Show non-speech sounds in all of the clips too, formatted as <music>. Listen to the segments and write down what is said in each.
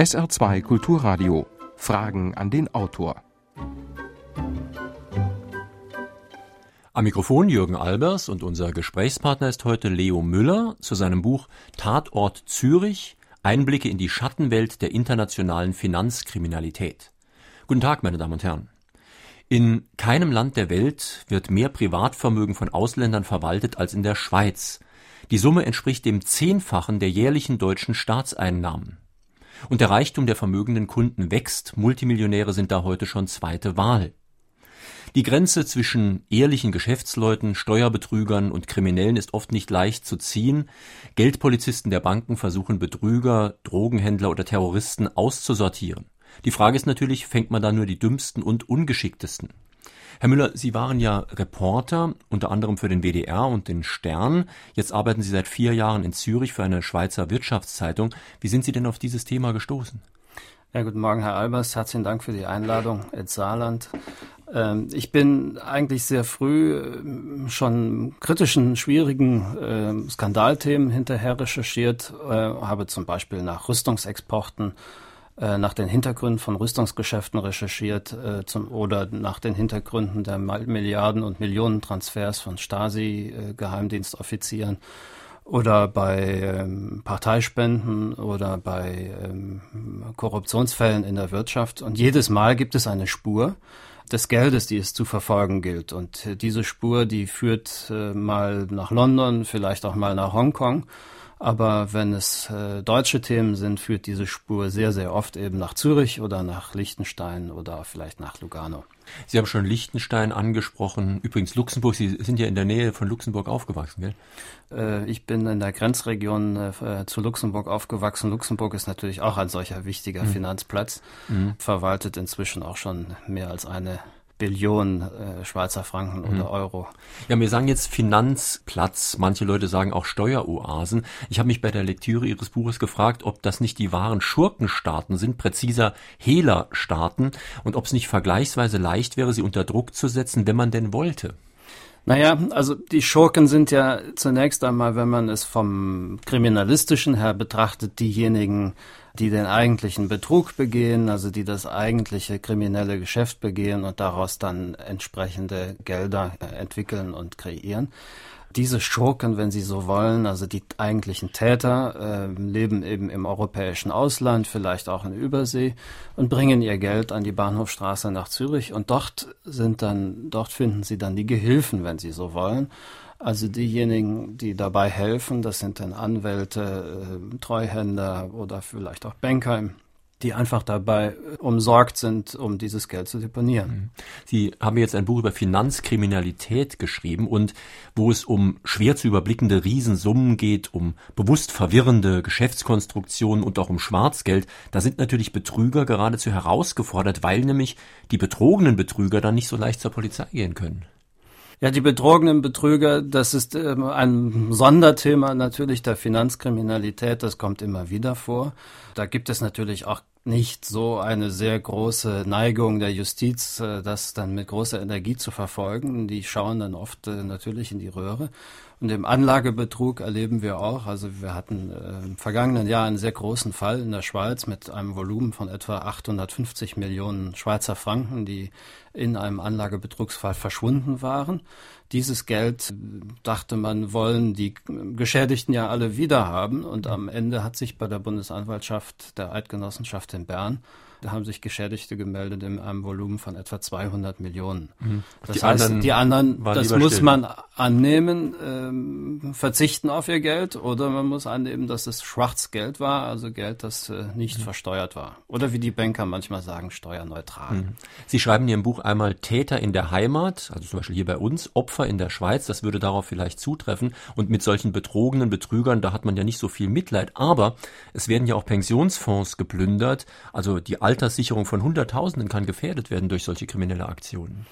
SR2 Kulturradio. Fragen an den Autor. Am Mikrofon Jürgen Albers und unser Gesprächspartner ist heute Leo Müller zu seinem Buch Tatort Zürich Einblicke in die Schattenwelt der internationalen Finanzkriminalität. Guten Tag, meine Damen und Herren. In keinem Land der Welt wird mehr Privatvermögen von Ausländern verwaltet als in der Schweiz. Die Summe entspricht dem Zehnfachen der jährlichen deutschen Staatseinnahmen. Und der Reichtum der vermögenden Kunden wächst, Multimillionäre sind da heute schon zweite Wahl. Die Grenze zwischen ehrlichen Geschäftsleuten, Steuerbetrügern und Kriminellen ist oft nicht leicht zu ziehen. Geldpolizisten der Banken versuchen Betrüger, Drogenhändler oder Terroristen auszusortieren. Die Frage ist natürlich, fängt man da nur die dümmsten und ungeschicktesten? Herr Müller, Sie waren ja Reporter, unter anderem für den WDR und den Stern. Jetzt arbeiten Sie seit vier Jahren in Zürich für eine Schweizer Wirtschaftszeitung. Wie sind Sie denn auf dieses Thema gestoßen? Ja, guten Morgen, Herr Albers. Herzlichen Dank für die Einladung, Ed Saarland. Ähm, ich bin eigentlich sehr früh ähm, schon kritischen, schwierigen ähm, Skandalthemen hinterher recherchiert, äh, habe zum Beispiel nach Rüstungsexporten äh, nach den Hintergründen von Rüstungsgeschäften recherchiert äh, zum, oder nach den Hintergründen der Milliarden und Millionen Transfers von Stasi-Geheimdienstoffizieren oder bei ähm, Parteispenden oder bei ähm, Korruptionsfällen in der Wirtschaft. Und jedes Mal gibt es eine Spur des Geldes, die es zu verfolgen gilt. Und äh, diese Spur, die führt äh, mal nach London, vielleicht auch mal nach Hongkong. Aber wenn es äh, deutsche Themen sind, führt diese Spur sehr, sehr oft eben nach Zürich oder nach Liechtenstein oder vielleicht nach Lugano. Sie haben schon Liechtenstein angesprochen. Übrigens Luxemburg, Sie sind ja in der Nähe von Luxemburg aufgewachsen, gell? Äh, ich bin in der Grenzregion äh, zu Luxemburg aufgewachsen. Luxemburg ist natürlich auch ein solcher wichtiger mhm. Finanzplatz, mhm. verwaltet inzwischen auch schon mehr als eine Billionen äh, Schweizer Franken oder mhm. Euro. Ja, wir sagen jetzt Finanzplatz, manche Leute sagen auch Steueroasen. Ich habe mich bei der Lektüre Ihres Buches gefragt, ob das nicht die wahren Schurkenstaaten sind, präziser Hehlerstaaten und ob es nicht vergleichsweise leicht wäre, sie unter Druck zu setzen, wenn man denn wollte. Naja, also die Schurken sind ja zunächst einmal, wenn man es vom Kriminalistischen her betrachtet, diejenigen, die den eigentlichen Betrug begehen, also die das eigentliche kriminelle Geschäft begehen und daraus dann entsprechende Gelder äh, entwickeln und kreieren. Diese Schurken, wenn Sie so wollen, also die eigentlichen Täter, äh, leben eben im europäischen Ausland, vielleicht auch in Übersee und bringen ihr Geld an die Bahnhofstraße nach Zürich und dort sind dann, dort finden Sie dann die Gehilfen, wenn Sie so wollen. Also diejenigen, die dabei helfen, das sind dann Anwälte, äh, Treuhänder oder vielleicht auch Banker die einfach dabei umsorgt sind, um dieses Geld zu deponieren. Mhm. Sie haben jetzt ein Buch über Finanzkriminalität geschrieben und wo es um schwer zu überblickende Riesensummen geht, um bewusst verwirrende Geschäftskonstruktionen und auch um Schwarzgeld, da sind natürlich Betrüger geradezu herausgefordert, weil nämlich die betrogenen Betrüger dann nicht so leicht zur Polizei gehen können. Ja, die betrogenen Betrüger, das ist ähm, ein Sonderthema natürlich der Finanzkriminalität, das kommt immer wieder vor. Da gibt es natürlich auch nicht so eine sehr große Neigung der Justiz, äh, das dann mit großer Energie zu verfolgen. Die schauen dann oft äh, natürlich in die Röhre. Und im Anlagebetrug erleben wir auch, also wir hatten äh, im vergangenen Jahr einen sehr großen Fall in der Schweiz mit einem Volumen von etwa 850 Millionen Schweizer Franken, die in einem Anlagebetrugsfall verschwunden waren. Dieses Geld, dachte man, wollen die Geschädigten ja alle wiederhaben. Und am Ende hat sich bei der Bundesanwaltschaft der Eidgenossenschaft in Bern da haben sich Geschädigte gemeldet in einem Volumen von etwa 200 Millionen. Mhm. Das die heißt, anderen die anderen, das muss still. man annehmen, ähm, verzichten auf ihr Geld oder man muss annehmen, dass es Schwarzgeld war, also Geld, das äh, nicht mhm. versteuert war. Oder wie die Banker manchmal sagen, steuerneutral. Mhm. Sie schreiben in Ihrem Buch einmal Täter in der Heimat, also zum Beispiel hier bei uns, Opfer in der Schweiz, das würde darauf vielleicht zutreffen. Und mit solchen betrogenen Betrügern, da hat man ja nicht so viel Mitleid. Aber es werden ja auch Pensionsfonds geplündert, also die Alterssicherung von Hunderttausenden kann gefährdet werden durch solche kriminelle Aktionen.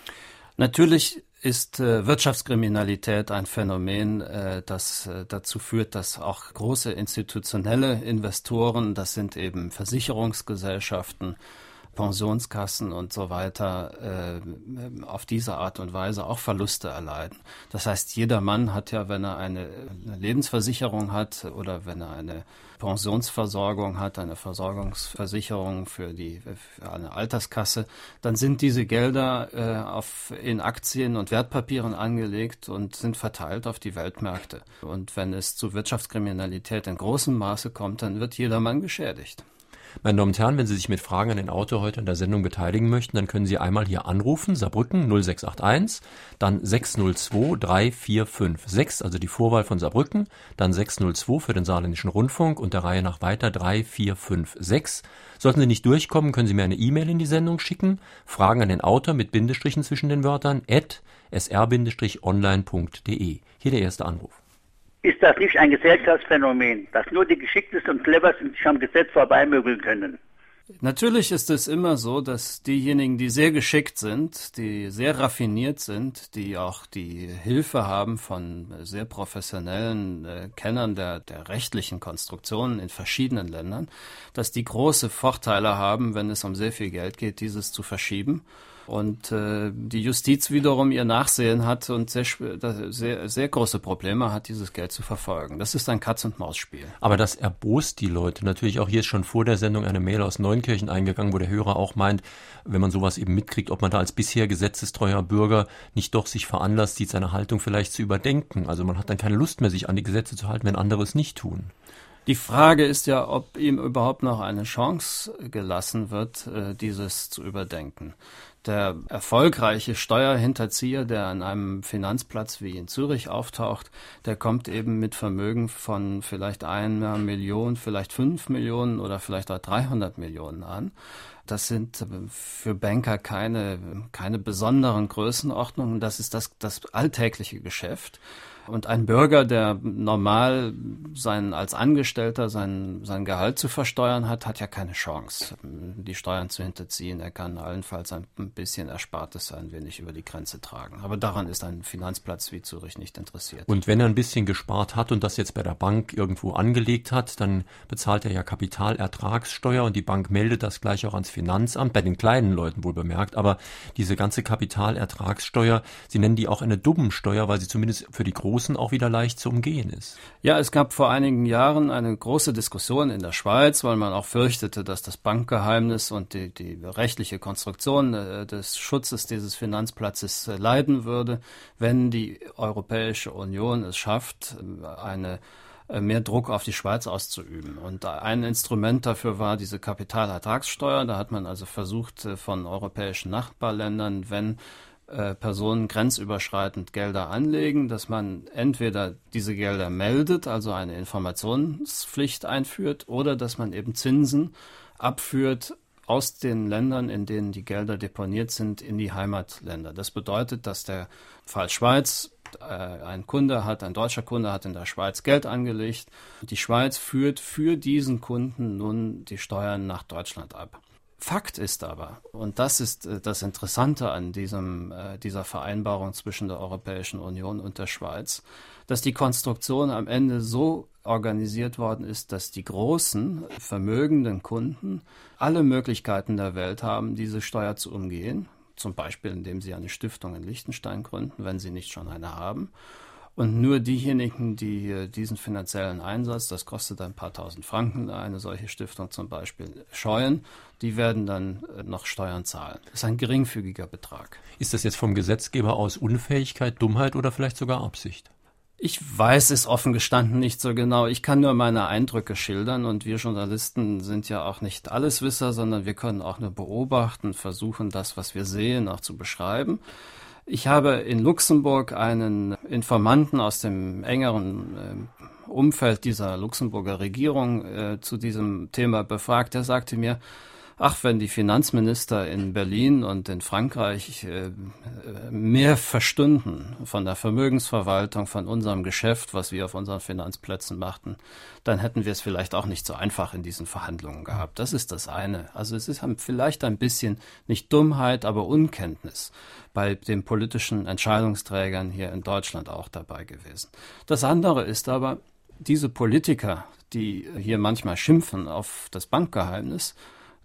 Natürlich ist äh, Wirtschaftskriminalität ein Phänomen, äh, das äh, dazu führt, dass auch große institutionelle Investoren, das sind eben Versicherungsgesellschaften, Pensionskassen und so weiter äh, auf diese Art und Weise auch Verluste erleiden. Das heißt, jeder Mann hat ja, wenn er eine, Lebensversicherung hat oder wenn er eine Pensionsversorgung hat, eine Versorgungsversicherung für die für eine Alterskasse, dann sind diese Gelder äh, auf, in Aktien und Wertpapieren angelegt und sind verteilt auf die Weltmärkte. Und wenn es zu Wirtschaftskriminalität in großem Maße kommt, dann wird jedermann geschädigt. Meine Damen und Herren, wenn Sie sich mit Fragen an den Autor heute in der Sendung beteiligen möchten, dann können Sie einmal hier anrufen, Saarbrücken 0681, dann 602 3456, also die Vorwahl von Saarbrücken, dann 602 für den Saarländischen Rundfunk und der Reihe nach weiter 3456. Sollten Sie nicht durchkommen, können Sie mir eine E-Mail in die Sendung schicken, Fragen an den Autor mit Bindestrichen zwischen den Wörtern at sr-online.de. Hier der erste Anruf. Ist das nicht ein Gesellschaftsphänomen, dass nur die Geschicktesten und Cleversten sich am Gesetz vorbeimögeln können? Natürlich ist es immer so, dass diejenigen, die sehr geschickt sind, die sehr raffiniert sind, die auch die Hilfe haben von sehr professionellen äh, Kennern der, der rechtlichen Konstruktionen in verschiedenen Ländern, dass die große Vorteile haben, wenn es um sehr viel Geld geht, dieses zu verschieben und äh, die Justiz wiederum ihr Nachsehen hat und sehr, sehr, sehr große Probleme hat, dieses Geld zu verfolgen. Das ist ein Katz-und-Maus-Spiel. Aber das erbost die Leute. Natürlich auch hier ist schon vor der Sendung eine Mail aus Neunkirchen eingegangen, wo der Hörer auch meint, wenn man sowas eben mitkriegt, ob man da als bisher gesetzestreuer Bürger nicht doch sich veranlasst sieht, seine Haltung vielleicht zu überdenken. Also man hat dann keine Lust mehr, sich an die Gesetze zu halten, wenn andere es nicht tun. Die Frage ist ja, ob ihm überhaupt noch eine Chance gelassen wird, äh, dieses zu überdenken der erfolgreiche Steuerhinterzieher, der an einem Finanzplatz wie in Zürich auftaucht, der kommt eben mit Vermögen von vielleicht einer Million, vielleicht fünf Millionen oder vielleicht auch 300 Millionen an. Das sind für Banker keine, keine besonderen Größenordnungen. Das ist das, das alltägliche Geschäft. Und ein Bürger, der normal sein, als Angestellter sein, sein Gehalt zu versteuern hat, hat ja keine Chance, die Steuern zu hinterziehen. Er kann allenfalls ein bisschen Erspartes ein wenig über die Grenze tragen. Aber daran ist ein Finanzplatz wie Zürich nicht interessiert. Und wenn er ein bisschen gespart hat und das jetzt bei der Bank irgendwo angelegt hat, dann bezahlt er ja Kapitalertragssteuer und die Bank meldet das gleich auch ans Finanzamt, bei den kleinen Leuten wohl bemerkt. Aber diese ganze Kapitalertragssteuer, Sie nennen die auch eine Dummensteuer, weil sie zumindest für die großen Großen auch wieder leicht zu umgehen ist. Ja, es gab vor einigen Jahren eine große Diskussion in der Schweiz, weil man auch fürchtete, dass das Bankgeheimnis und die, die rechtliche Konstruktion äh, des Schutzes dieses Finanzplatzes äh, leiden würde, wenn die Europäische Union es schafft, äh, eine mehr Druck auf die Schweiz auszuüben. Und ein Instrument dafür war diese Kapitalertragssteuer. Da hat man also versucht, von europäischen Nachbarländern, wenn äh, Personen grenzüberschreitend Gelder anlegen, dass man entweder diese Gelder meldet, also eine Informationspflicht einführt, oder dass man eben Zinsen abführt aus den Ländern, in denen die Gelder deponiert sind, in die Heimatländer. Das bedeutet, dass der Fall Schweiz äh, ein Kunde hat, ein deutscher Kunde hat in der Schweiz Geld angelegt. Die Schweiz führt für diesen Kunden nun die Steuern nach Deutschland ab. Fakt ist aber, und das ist äh, das Interessante an diesem, äh, dieser Vereinbarung zwischen der Europäischen Union und der Schweiz, dass die Konstruktion am Ende so organisiert worden ist, dass die großen, vermögenden Kunden alle Möglichkeiten der Welt haben, diese Steuer zu umgehen. Zum Beispiel, indem sie eine Stiftung in Liechtenstein gründen, wenn sie nicht schon eine haben und nur diejenigen, die diesen finanziellen Einsatz, das kostet ein paar tausend Franken, eine solche Stiftung zum Beispiel, scheuen, die werden dann äh, noch Steuern zahlen. Das ist ein geringfügiger Betrag. Ist das jetzt vom Gesetzgeber aus Unfähigkeit, Dummheit oder vielleicht sogar Absicht? Ich weiß es offen gestanden nicht so genau. Ich kann nur meine Eindrücke schildern und wir Journalisten sind ja auch nicht Alleswisser, sondern wir können auch nur beobachten, versuchen das, was wir sehen, auch zu beschreiben. Ich habe in Luxemburg einen Informanten aus dem engeren äh, Umfeld dieser Luxemburger Regierung äh, zu diesem Thema befragt. Er sagte mir, ach, wenn die Finanzminister in Berlin und in Frankreich äh, mehr verstünden von der Vermögensverwaltung, von unserem Geschäft, was wir auf unseren Finanzplätzen machten, dann hätten wir es vielleicht auch nicht so einfach in diesen Verhandlungen gehabt. Das ist das eine. Also es ist vielleicht ein bisschen nicht Dummheit, aber Unkenntnis bei den politischen Entscheidungsträgern hier in Deutschland auch dabei gewesen. Das andere ist aber, diese Politiker, die hier manchmal schimpfen auf das Bankgeheimnis,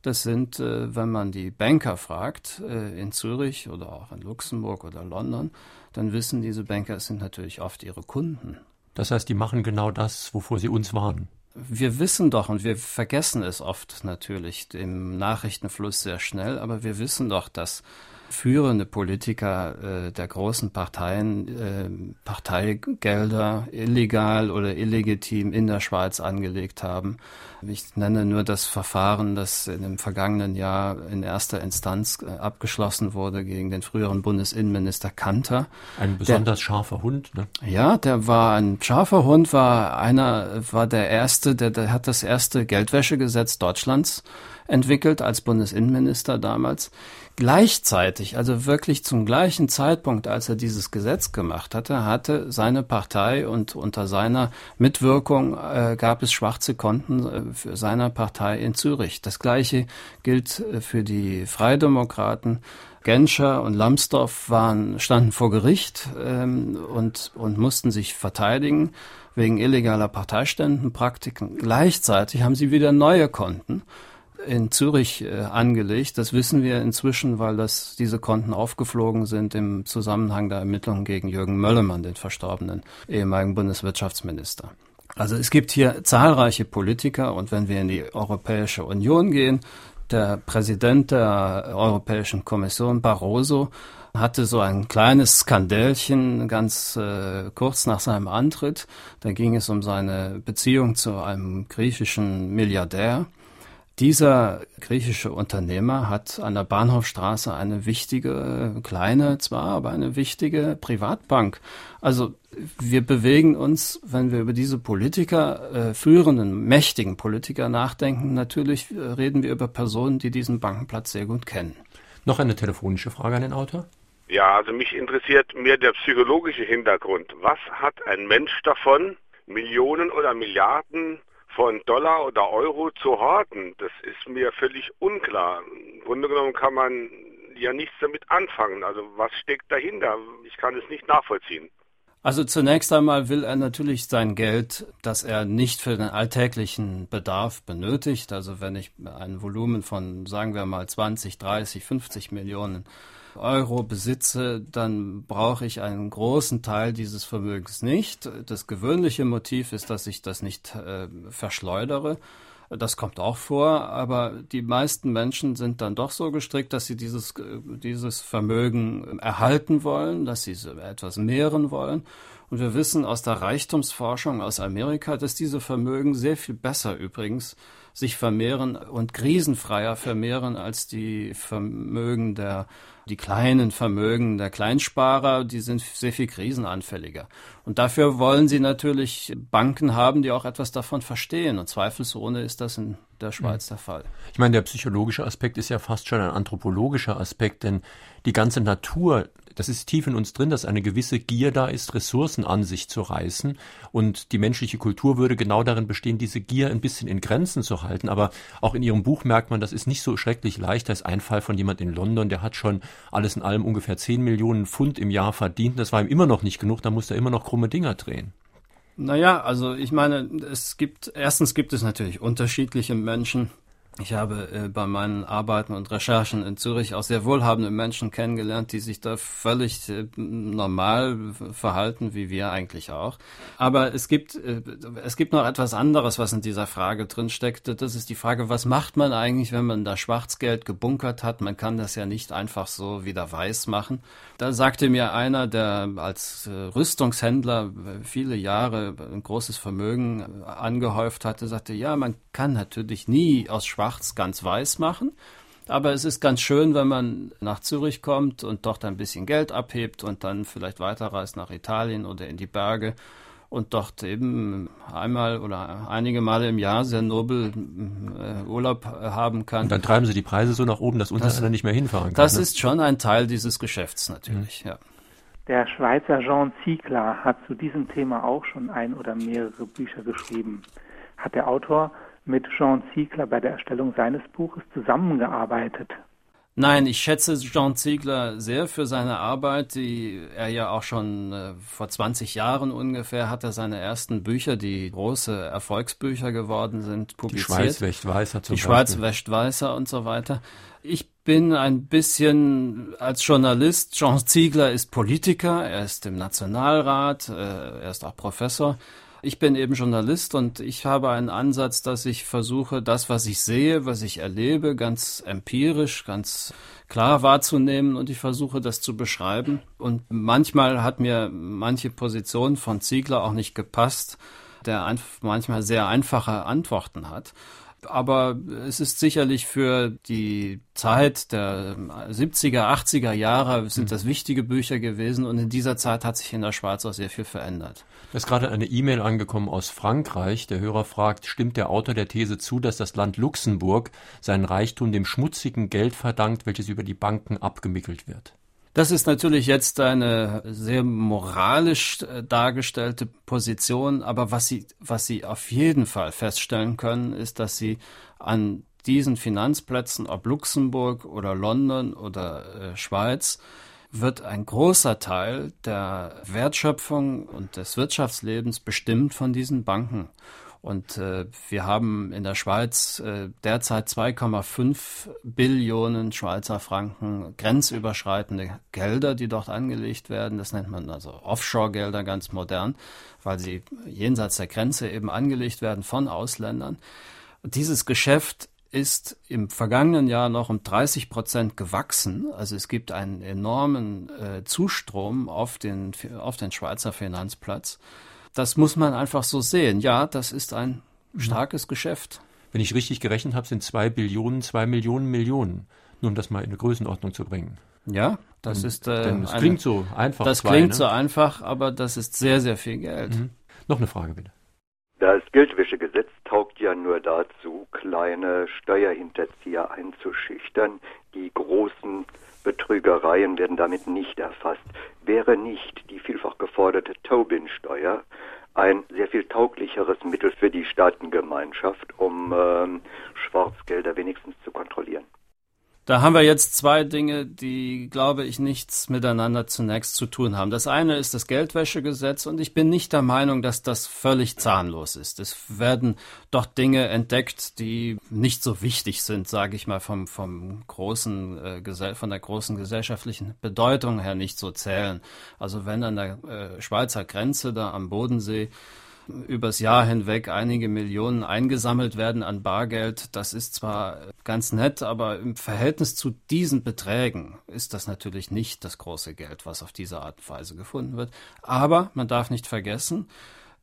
Das sind, äh, wenn man die Banker fragt, äh, in Zürich oder auch in Luxemburg oder London, dann wissen diese Banker, es sind natürlich oft ihre Kunden. Das heißt, die machen genau das, wovor sie uns warnen. Wir wissen doch, und wir vergessen es oft natürlich im Nachrichtenfluss sehr schnell, aber wir wissen doch, dass führende Politiker äh, der großen Parteien äh, Parteigelder illegal oder illegitim in der Schweiz angelegt haben. Ich nenne nur das Verfahren, das in dem vergangenen Jahr in erster Instanz äh, abgeschlossen wurde gegen den früheren Bundesinnenminister Kanter. Ein besonders der, scharfer Hund, ne? Ja, der war ein scharfer Hund, war einer, war der erste, der, der hat das erste Geldwäschegesetz Deutschlands entwickelt als Bundesinnenminister damals. Gleichzeitig, also wirklich zum gleichen Zeitpunkt, als er dieses Gesetz gemacht hatte, hatte seine Partei und unter seiner Mitwirkung äh, gab es schwarze Konten äh, für seiner Partei in Zürich. Das gleiche gilt äh, für die Freidemokraten. Genscher und Lambsdorff waren, standen vor Gericht ähm, und, und mussten sich verteidigen wegen illegaler Parteiständenpraktiken. Gleichzeitig haben sie wieder neue Konten in Zürich äh, angelegt. Das wissen wir inzwischen, weil das, diese Konten aufgeflogen sind im Zusammenhang der Ermittlungen gegen Jürgen Möllemann, den verstorbenen ehemaligen Bundeswirtschaftsminister. Also es gibt hier zahlreiche Politiker und wenn wir in die Europäische Union gehen, der Präsident der Europäischen Kommission Barroso hatte so ein kleines Skandälchen ganz äh, kurz nach seinem Antritt. Da ging es um seine Beziehung zu einem griechischen Milliardär. Dieser griechische Unternehmer hat an der Bahnhofstraße eine wichtige, kleine zwar, aber eine wichtige Privatbank. Also wir bewegen uns, wenn wir über diese Politiker, äh, führenden, mächtigen Politiker nachdenken, natürlich äh, reden wir über Personen, die diesen Bankenplatz sehr gut kennen. Noch eine telefonische Frage an den Autor? Ja, also mich interessiert mehr der psychologische Hintergrund. Was hat ein Mensch davon, Millionen oder Milliarden von Dollar oder Euro zu horten, das ist mir völlig unklar. Im Grunde genommen kann man ja nichts damit anfangen. Also was steckt dahinter? Ich kann es nicht nachvollziehen. Also zunächst einmal will er natürlich sein Geld, das er nicht für den alltäglichen Bedarf benötigt. Also wenn ich ein Volumen von, sagen wir mal, 20, 30, 50 Millionen Euro besitze, dann brauche ich einen großen Teil dieses Vermögens nicht. Das gewöhnliche Motiv ist, dass ich das nicht äh, verschleudere. Das kommt auch vor, aber die meisten Menschen sind dann doch so gestrickt, dass sie dieses, dieses Vermögen erhalten wollen, dass sie etwas mehren wollen. Und wir wissen aus der Reichtumsforschung aus Amerika, dass diese Vermögen sehr viel besser übrigens sich vermehren und krisenfreier vermehren als die Vermögen der die kleinen Vermögen der Kleinsparer, die sind sehr viel krisenanfälliger. Und dafür wollen sie natürlich Banken haben, die auch etwas davon verstehen. Und zweifelsohne ist das in der Schweiz der Fall. Ich meine, der psychologische Aspekt ist ja fast schon ein anthropologischer Aspekt, denn die ganze Natur das ist tief in uns drin, dass eine gewisse Gier da ist, Ressourcen an sich zu reißen. Und die menschliche Kultur würde genau darin bestehen, diese Gier ein bisschen in Grenzen zu halten. Aber auch in Ihrem Buch merkt man, das ist nicht so schrecklich leicht. Da ist ein Fall von jemand in London, der hat schon alles in allem ungefähr 10 Millionen Pfund im Jahr verdient. Das war ihm immer noch nicht genug. Da musste er immer noch krumme Dinger drehen. Naja, also ich meine, es gibt, erstens gibt es natürlich unterschiedliche Menschen, ich habe äh, bei meinen Arbeiten und Recherchen in Zürich auch sehr wohlhabende Menschen kennengelernt, die sich da völlig äh, normal verhalten, wie wir eigentlich auch. Aber es gibt, äh, es gibt noch etwas anderes, was in dieser Frage drin steckte. Das ist die Frage, was macht man eigentlich, wenn man da Schwarzgeld gebunkert hat? Man kann das ja nicht einfach so wieder weiß machen. Da sagte mir einer, der als äh, Rüstungshändler äh, viele Jahre ein großes Vermögen äh, angehäuft hatte, sagte, ja, man kann natürlich nie aus Schwarz schwarz ganz weiß machen. Aber es ist ganz schön, wenn man nach Zürich kommt und dort ein bisschen Geld abhebt und dann vielleicht weiterreist nach Italien oder in die Berge und dort eben einmal oder einige Male im Jahr sehr nobel äh, Urlaub haben kann. Und dann treiben sie die Preise so nach oben, dass uns das, nicht mehr hinfahren kann. Das ne? ist schon ein Teil dieses Geschäfts natürlich, mhm. ja. Der Schweizer Jean Ziegler hat zu diesem Thema auch schon ein oder mehrere Bücher geschrieben. Hat der Autor mit Jean Ziegler bei der Erstellung seines Buches zusammengearbeitet? Nein, ich schätze Jean Ziegler sehr für seine Arbeit, die er ja auch schon äh, vor 20 Jahren ungefähr hat er seine ersten Bücher, die große Erfolgsbücher geworden sind, publiziert. Die Schweiz wäscht weißer zum Die Beispiel. Schweiz wäscht weißer und so weiter. Ich bin ein bisschen als Journalist, Jean Ziegler ist Politiker, er ist im Nationalrat, äh, er ist auch Professor. Ich bin eben Journalist und ich habe einen Ansatz, dass ich versuche, das, was ich sehe, was ich erlebe, ganz empirisch, ganz klar wahrzunehmen und ich versuche, das zu beschreiben. Und manchmal hat mir manche Position von Ziegler auch nicht gepasst, der manchmal sehr einfache Antworten hat aber es ist sicherlich für die Zeit der 70er, 80er Jahre sind das wichtige Bücher gewesen und in dieser Zeit hat sich in der Schweiz auch sehr viel verändert. Es ist gerade eine E-Mail angekommen aus Frankreich. Der Hörer fragt, stimmt der Autor der These zu, dass das Land Luxemburg seinen Reichtum dem schmutzigen Geld verdankt, welches über die Banken abgemickelt wird? Das ist natürlich jetzt eine sehr moralisch äh, dargestellte Position, aber was Sie, was Sie auf jeden Fall feststellen können, ist, dass Sie an diesen Finanzplätzen, ob Luxemburg oder London oder äh, Schweiz, wird ein großer Teil der Wertschöpfung und des Wirtschaftslebens bestimmt von diesen Banken. Und äh, wir haben in der Schweiz äh, derzeit 2,5 Billionen Schweizer Franken grenzüberschreitende Gelder, die dort angelegt werden. Das nennt man also Offshore-Gelder ganz modern, weil sie jenseits der Grenze eben angelegt werden von Ausländern. Und dieses Geschäft ist im vergangenen Jahr noch um 30 Prozent gewachsen. Also es gibt einen enormen äh, Zustrom auf den, auf den Schweizer Finanzplatz. Das muss man einfach so sehen. Ja, das ist ein starkes Geschäft. Wenn ich richtig gerechnet habe, sind zwei Billionen, zwei Millionen Millionen. Nur um das mal in eine Größenordnung zu bringen. Ja, das Und, ist. Äh, das klingt so einfach. Das zwei, klingt ne? so einfach, aber das ist sehr, sehr viel Geld. Mhm. Noch eine Frage bitte. Das Geldwäschegesetz ja nur dazu, kleine Steuerhinterzieher einzuschüchtern. Die großen Betrügereien werden damit nicht erfasst. Wäre nicht die vielfach geforderte Tobin-Steuer ein sehr viel tauglicheres Mittel für die Staatengemeinschaft, um ähm, Schwarzgelder wenigstens zu kontrollieren? Da haben wir jetzt zwei Dinge, die, glaube ich, nichts miteinander zunächst zu tun haben. Das eine ist das Geldwäschegesetz und ich bin nicht der Meinung, dass das völlig zahnlos ist. Es werden doch Dinge entdeckt, die nicht so wichtig sind, sage ich mal, vom, vom großen, äh, von der großen gesellschaftlichen Bedeutung her nicht so zählen. Also wenn an der äh, Schweizer Grenze da am Bodensee übers Jahr hinweg einige Millionen eingesammelt werden an Bargeld. Das ist zwar ganz nett, aber im Verhältnis zu diesen Beträgen ist das natürlich nicht das große Geld, was auf diese Art und Weise gefunden wird. Aber man darf nicht vergessen,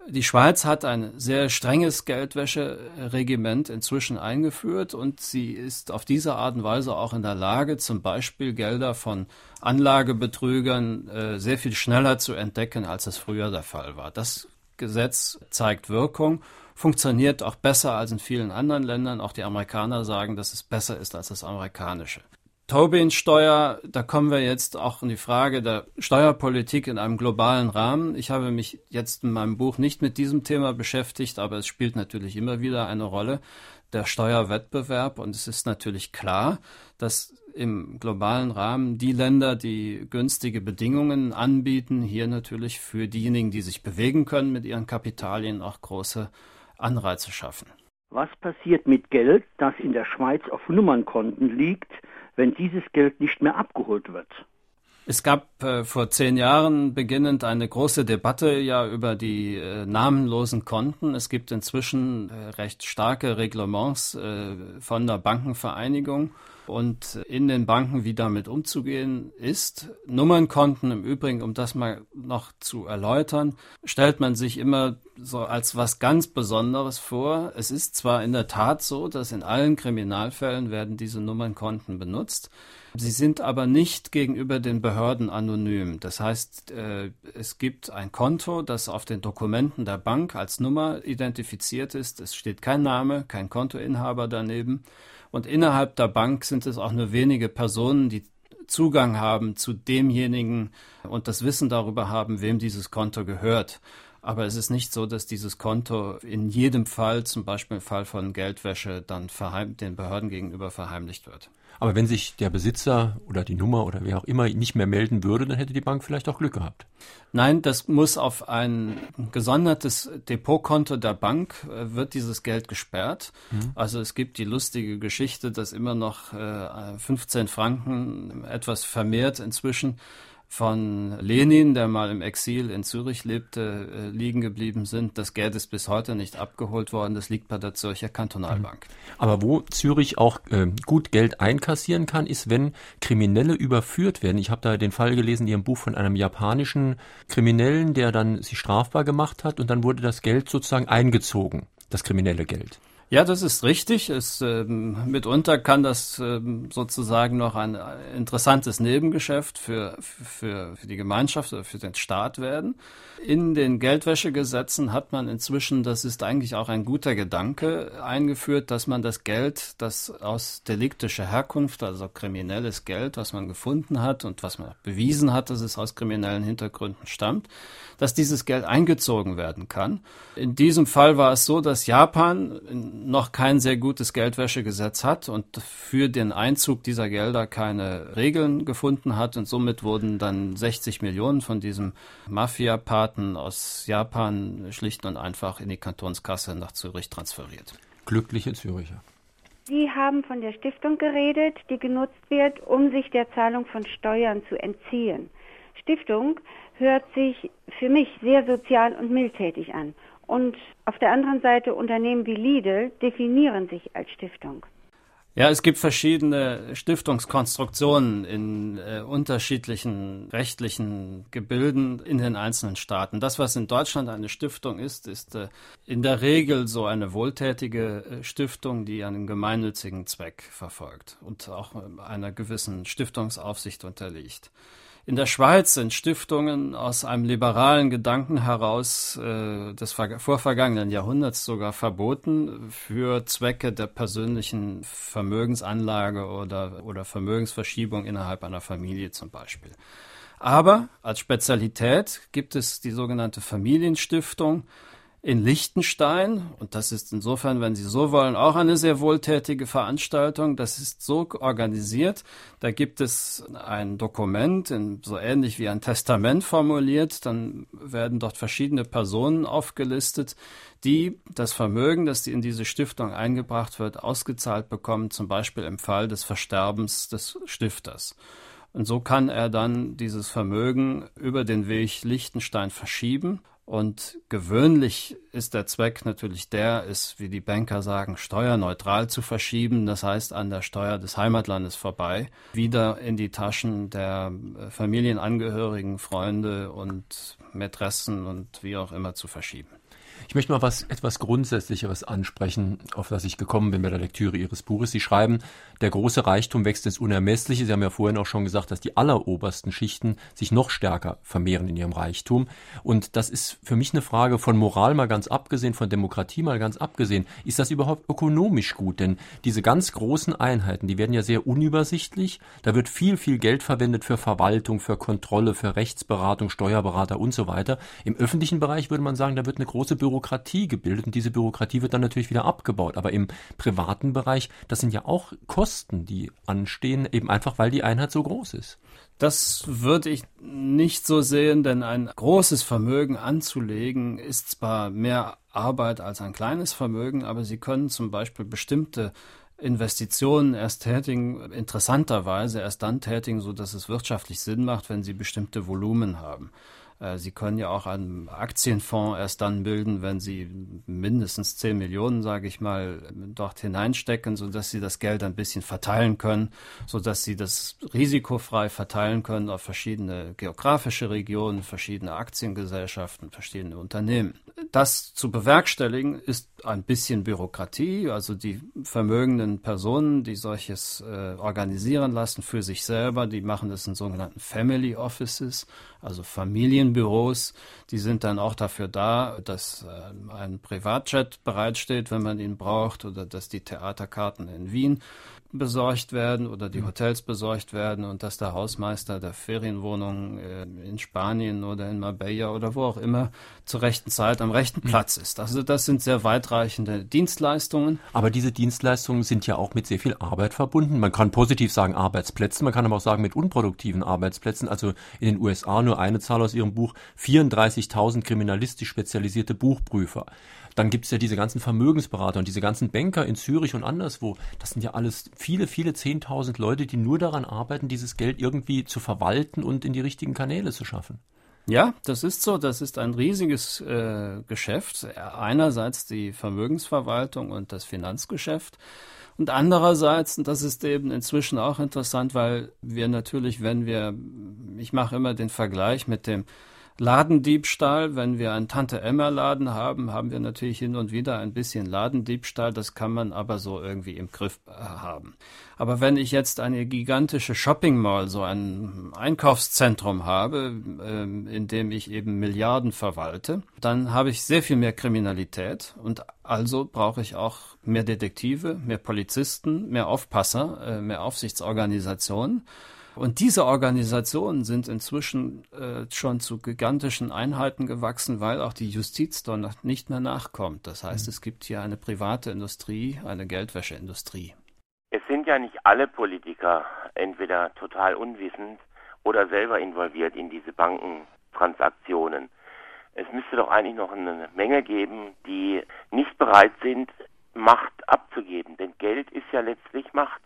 die Schweiz hat ein sehr strenges Geldwäscheregiment inzwischen eingeführt und sie ist auf diese Art und Weise auch in der Lage, zum Beispiel Gelder von Anlagebetrügern äh, sehr viel schneller zu entdecken, als es früher der Fall war. Das Gesetz zeigt Wirkung, funktioniert auch besser als in vielen anderen Ländern. Auch die Amerikaner sagen, dass es besser ist als das amerikanische. Tobin-Steuer, da kommen wir jetzt auch in die Frage der Steuerpolitik in einem globalen Rahmen. Ich habe mich jetzt in meinem Buch nicht mit diesem Thema beschäftigt, aber es spielt natürlich immer wieder eine Rolle der Steuerwettbewerb und es ist natürlich klar, dass im globalen Rahmen die Länder, die günstige Bedingungen anbieten, hier natürlich für diejenigen, die sich bewegen können mit ihren Kapitalien, auch große Anreize schaffen. Was passiert mit Geld, das in der Schweiz auf Nummernkonten liegt, wenn dieses Geld nicht mehr abgeholt wird? Es gab äh, vor zehn Jahren beginnend eine große Debatte ja über die äh, namenlosen Konten. Es gibt inzwischen äh, recht starke Reglements äh, von der Bankenvereinigung und in den Banken, wie damit umzugehen ist. Nummernkonten im Übrigen, um das mal noch zu erläutern, stellt man sich immer so als was ganz Besonderes vor. Es ist zwar in der Tat so, dass in allen Kriminalfällen werden diese Nummernkonten benutzt. Sie sind aber nicht gegenüber den Behörden anonym. Das heißt, äh, es gibt ein Konto, das auf den Dokumenten der Bank als Nummer identifiziert ist. Es steht kein Name, kein Kontoinhaber daneben. Und innerhalb der Bank sind es auch nur wenige Personen, die Zugang haben zu demjenigen und das Wissen darüber haben, wem dieses Konto gehört. Aber es ist nicht so, dass dieses Konto in jedem Fall, zum Beispiel im Fall von Geldwäsche, dann den Behörden gegenüber verheimlicht wird. Aber wenn sich der Besitzer oder die Nummer oder wer auch immer nicht mehr melden würde, dann hätte die Bank vielleicht auch Glück gehabt. Nein, das muss auf ein gesondertes Depotkonto der Bank äh, wird dieses Geld gesperrt. Mhm. Also es gibt die lustige Geschichte, dass immer noch äh, 15 Franken etwas vermehrt inzwischen von Lenin, der mal im Exil in Zürich lebte, äh, liegen geblieben sind. Das Geld ist bis heute nicht abgeholt worden. Das liegt bei der Zürcher Kantonalbank. Mhm. Aber wo Zürich auch äh, gut Geld einkassieren kann, ist, wenn Kriminelle überführt werden. Ich habe da den Fall gelesen in Ihrem Buch von einem japanischen Kriminellen, der dann sich strafbar gemacht hat und dann wurde das Geld sozusagen eingezogen, das kriminelle Geld. Ja, das ist richtig. Es, ähm, mitunter kann das ähm, sozusagen noch ein interessantes Nebengeschäft für, für, für die Gemeinschaft oder für den Staat werden. In den Geldwäschegesetzen hat man inzwischen, das ist eigentlich auch ein guter Gedanke, eingeführt, dass man das Geld, das aus deliktischer Herkunft, also kriminelles Geld, was man gefunden hat und was man bewiesen hat, dass es aus kriminellen Hintergründen stammt, dass dieses Geld eingezogen werden kann. In diesem Fall war es so, dass Japan noch kein sehr gutes Geldwäschegesetz hat und für den Einzug dieser Gelder keine Regeln gefunden hat und somit wurden dann 60 Millionen von diesem Mafia-Paten aus Japan schlicht und einfach in die Kantonskasse nach Zürich transferiert. Glückliche Züricher. Sie haben von der Stiftung geredet, die genutzt wird, um sich der Zahlung von Steuern zu entziehen. Stiftung hört sich für mich sehr sozial und mildtätig an. Und auf der anderen Seite Unternehmen wie Lidl definieren sich als Stiftung. Ja, es gibt verschiedene Stiftungskonstruktionen in äh, unterschiedlichen rechtlichen Gebilden in den einzelnen Staaten. Das, was in Deutschland eine Stiftung ist, ist äh, in der Regel so eine wohltätige äh, Stiftung, die einen gemeinnützigen Zweck verfolgt und auch äh, einer gewissen Stiftungsaufsicht unterliegt. In der Schweiz sind Stiftungen aus einem liberalen Gedanken heraus äh, des vorvergangenen Jahrhunderts sogar verboten für Zwecke der persönlichen Vermögensanlage oder, oder Vermögensverschiebung innerhalb einer Familie zum Beispiel. Aber als Spezialität gibt es die sogenannte Familienstiftung, in Liechtenstein. Und das ist insofern, wenn Sie so wollen, auch eine sehr wohltätige Veranstaltung. Das ist so organisiert. Da gibt es ein Dokument, so ähnlich wie ein Testament formuliert. Dann werden dort verschiedene Personen aufgelistet, die das Vermögen, das in diese Stiftung eingebracht wird, ausgezahlt bekommen, zum Beispiel im Fall des Versterbens des Stifters. Und so kann er dann dieses Vermögen über den Weg Liechtenstein verschieben und gewöhnlich ist der Zweck natürlich der, ist, wie die Banker sagen, steuerneutral zu verschieben, das heißt an der Steuer des Heimatlandes vorbei, wieder in die Taschen der äh, Familienangehörigen, Freunde und Mätressen und wie auch immer zu verschieben. Ich möchte mal was etwas Grundsätzlicheres ansprechen, auf das ich gekommen bin bei der Lektüre Ihres Buches. Sie schreiben, der große Reichtum wächst ins Unermessliche. Sie haben ja vorhin auch schon gesagt, dass die allerobersten Schichten sich noch stärker vermehren in ihrem Reichtum. Und das ist für mich eine Frage von Moral mal ganz abgesehen, von Demokratie mal ganz abgesehen. Ist das überhaupt ökonomisch gut? Denn diese ganz großen Einheiten, die werden ja sehr unübersichtlich. Da wird viel, viel Geld verwendet für Verwaltung, für Kontrolle, für Rechtsberatung, Steuerberater und so weiter. Im öffentlichen Bereich würde man sagen, da wird eine große Bürokratie Bürokratie gebildet und diese Bürokratie wird dann natürlich wieder abgebaut. Aber im privaten Bereich, das sind ja auch Kosten, die anstehen, eben einfach weil die Einheit so groß ist. Das würde ich nicht so sehen, denn ein großes Vermögen anzulegen ist zwar mehr Arbeit als ein kleines Vermögen, aber Sie können zum Beispiel bestimmte Investitionen erst tätigen, interessanterweise erst dann tätigen, so dass es wirtschaftlich Sinn macht, wenn Sie bestimmte Volumen haben. Äh, Sie können ja auch einen Aktienfonds erst dann bilden, wenn Sie mindestens 10 Millionen, sage ich mal, dort hineinstecken, sodass Sie das Geld ein bisschen verteilen können, sodass Sie das risikofrei verteilen können auf verschiedene geografische Regionen, verschiedene Aktiengesellschaften, verschiedene Unternehmen. Das zu bewerkstelligen ist ein bisschen Bürokratie, also die vermögenden Personen, die solches äh, organisieren lassen für sich selber, die machen das in sogenannten Family Offices, also Familienbüros. Die sind dann auch dafür da, dass äh, ein Privatjet bereitsteht, wenn man ihn braucht, oder dass die Theaterkarten in Wien besorgt werden oder die Hotels besorgt werden und dass der Hausmeister der Ferienwohnung äh, in Spanien oder in Marbella oder wo auch immer zur rechten Zeit am rechten Platz ist. Also das sind sehr weitreichende Dienstleistungen. Aber diese Dienstleistungen sind ja auch mit sehr viel Arbeit verbunden. Man kann positiv sagen Arbeitsplätzen, man kann aber auch sagen mit unproduktiven Arbeitsplätzen. Also in den USA nur eine Zahl aus Ihrem Buch, 34.000 kriminalistisch spezialisierte Buchprüfer. Dann gibt's ja diese ganzen Vermögensberater und diese ganzen Banker in Zürich und anderswo. Das sind ja alles viele, viele Zehntausend Leute, die nur daran arbeiten, dieses Geld irgendwie zu verwalten und in die richtigen Kanäle zu schaffen. Ja, das ist so. Das ist ein riesiges äh, Geschäft. Einerseits die Vermögensverwaltung und das Finanzgeschäft. Und andererseits, und das ist eben inzwischen auch interessant, weil wir natürlich, wenn wir, ich mache immer den Vergleich mit dem Ladendiebstahl, wenn wir einen Tante-Emma-Laden haben, haben wir natürlich hin und wieder ein bisschen Ladendiebstahl, das kann man aber so irgendwie im Griff äh, haben. Aber wenn ich jetzt eine gigantische Shopping Mall, so ein Einkaufszentrum habe, ähm, in dem ich eben Milliarden verwalte, dann habe ich sehr viel mehr Kriminalität und also brauche ich auch mehr Detektive, mehr Polizisten, mehr Aufpasser, äh, mehr Aufsichtsorganisationen. Und diese Organisationen sind inzwischen äh, schon zu gigantischen Einheiten gewachsen, weil auch die Justiz dort nicht mehr nachkommt. Das heißt, mhm. es gibt hier eine private Industrie, eine Geldwäscheindustrie. Es sind ja nicht alle Politiker entweder total unwissend oder selber involviert in diese Bankentransaktionen. Es müsste doch eigentlich noch eine Menge geben, die nicht bereit sind, Macht abzugeben. Denn Geld ist ja letztlich Macht.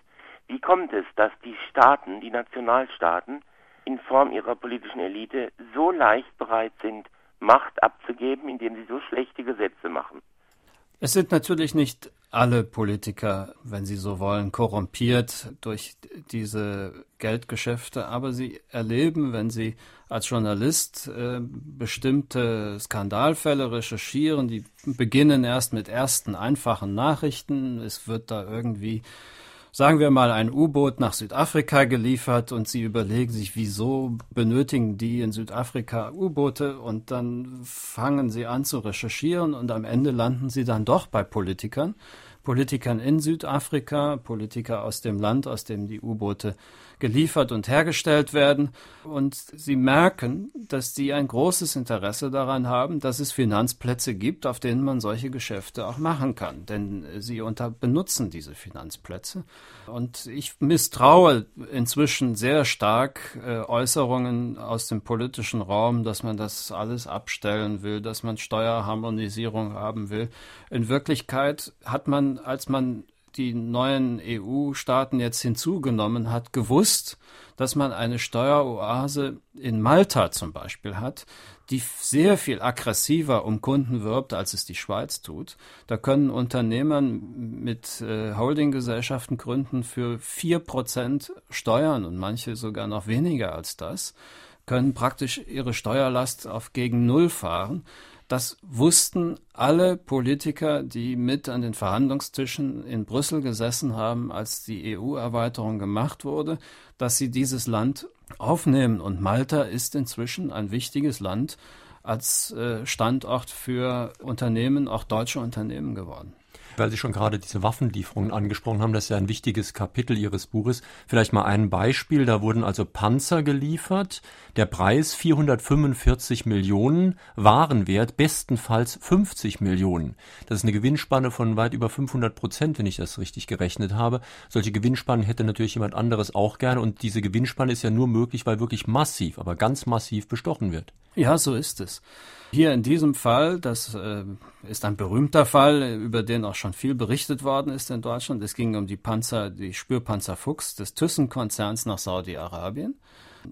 Wie kommt es, dass die Staaten, die Nationalstaaten, in Form ihrer politischen Elite so leicht bereit sind, Macht abzugeben, indem sie so schlechte Gesetze machen? Es sind natürlich nicht alle Politiker, wenn sie so wollen, korrumpiert durch diese Geldgeschäfte, aber sie erleben, wenn sie als Journalist äh, bestimmte Skandalfälle recherchieren, die beginnen erst mit ersten einfachen Nachrichten, es wird da irgendwie sagen wir mal, ein U-Boot nach Südafrika geliefert und sie überlegen sich, wieso benötigen die in Südafrika U-Boote und dann fangen sie an zu recherchieren und am Ende landen sie dann doch bei Politikern. Politikern in Südafrika, Politiker aus dem Land, aus dem die U-Boote geliefert und hergestellt werden. Und sie merken, dass sie ein großes Interesse daran haben, dass es Finanzplätze gibt, auf denen man solche Geschäfte auch machen kann. Denn sie unter benutzen diese Finanzplätze. Und ich misstraue inzwischen sehr stark äh, Äußerungen aus dem politischen Raum, dass man das alles abstellen will, dass man Steuerharmonisierung haben will. In Wirklichkeit hat man, als man die neuen EU-Staaten jetzt hinzugenommen hat, gewusst, dass man eine Steueroase in Malta zum Beispiel hat, die sehr viel aggressiver um Kunden wirbt, als es die Schweiz tut. Da können Unternehmer mit äh, Holdinggesellschaften gründen für vier Prozent Steuern und manche sogar noch weniger als das, können praktisch ihre Steuerlast auf gegen Null fahren. Das wussten alle Politiker, die mit an den Verhandlungstischen in Brüssel gesessen haben, als die EU-Erweiterung gemacht wurde, dass sie dieses Land aufnehmen. Und Malta ist inzwischen ein wichtiges Land als äh, Standort für Unternehmen, auch deutsche Unternehmen geworden weil Sie schon gerade diese Waffenlieferungen angesprochen haben, das ist ja ein wichtiges Kapitel Ihres Buches. Vielleicht mal ein Beispiel, da wurden also Panzer geliefert, der Preis 445 Millionen, Warenwert bestenfalls 50 Millionen. Das ist eine Gewinnspanne von weit über 500 Prozent, wenn ich das richtig gerechnet habe. Solche Gewinnspannen hätte natürlich jemand anderes auch gerne und diese Gewinnspanne ist ja nur möglich, weil wirklich massiv, aber ganz massiv bestochen wird. Ja, so ist es. Hier in diesem Fall, das äh, ist ein berühmter Fall, über den auch schon viel berichtet worden ist in Deutschland. Es ging um die Panzer, die Spürpanzer Fuchs des Thyssen-Konzerns nach Saudi-Arabien.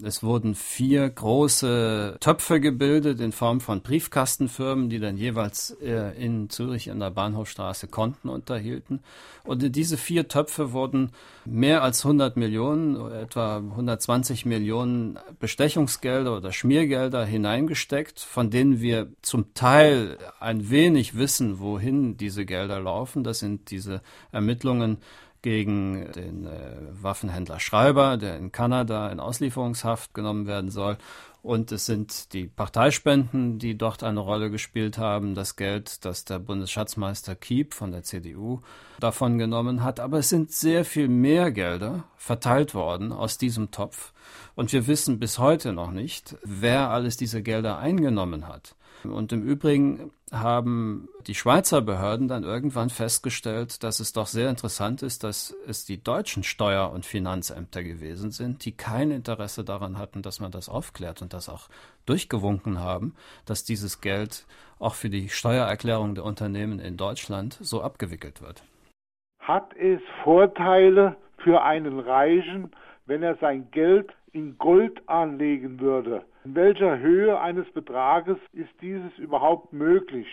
Es wurden vier große Töpfe gebildet in Form von Briefkastenfirmen, die dann jeweils äh, in Zürich in der Bahnhofstraße Konten unterhielten. Und in diese vier Töpfe wurden mehr als 100 Millionen, etwa 120 Millionen Bestechungsgelder oder Schmiergelder hineingesteckt, von denen wir zum Teil ein wenig wissen, wohin diese Gelder laufen. Das sind diese Ermittlungen gegen den äh, Waffenhändler Schreiber, der in Kanada in Auslieferungshaft genommen werden soll. Und es sind die Parteispenden, die dort eine Rolle gespielt haben, das Geld, das der Bundesschatzmeister Kiep von der CDU davon genommen hat. Aber es sind sehr viel mehr Gelder verteilt worden aus diesem Topf. Und wir wissen bis heute noch nicht, wer alles diese Gelder eingenommen hat. Und im Übrigen haben die Schweizer Behörden dann irgendwann festgestellt, dass es doch sehr interessant ist, dass es die deutschen Steuer- und Finanzämter gewesen sind, die kein Interesse daran hatten, dass man das aufklärt und das auch durchgewunken haben, dass dieses Geld auch für die Steuererklärung der Unternehmen in Deutschland so abgewickelt wird. Hat es Vorteile für einen Reichen, wenn er sein Geld in Gold anlegen würde? In welcher Höhe eines Betrages ist dieses überhaupt möglich?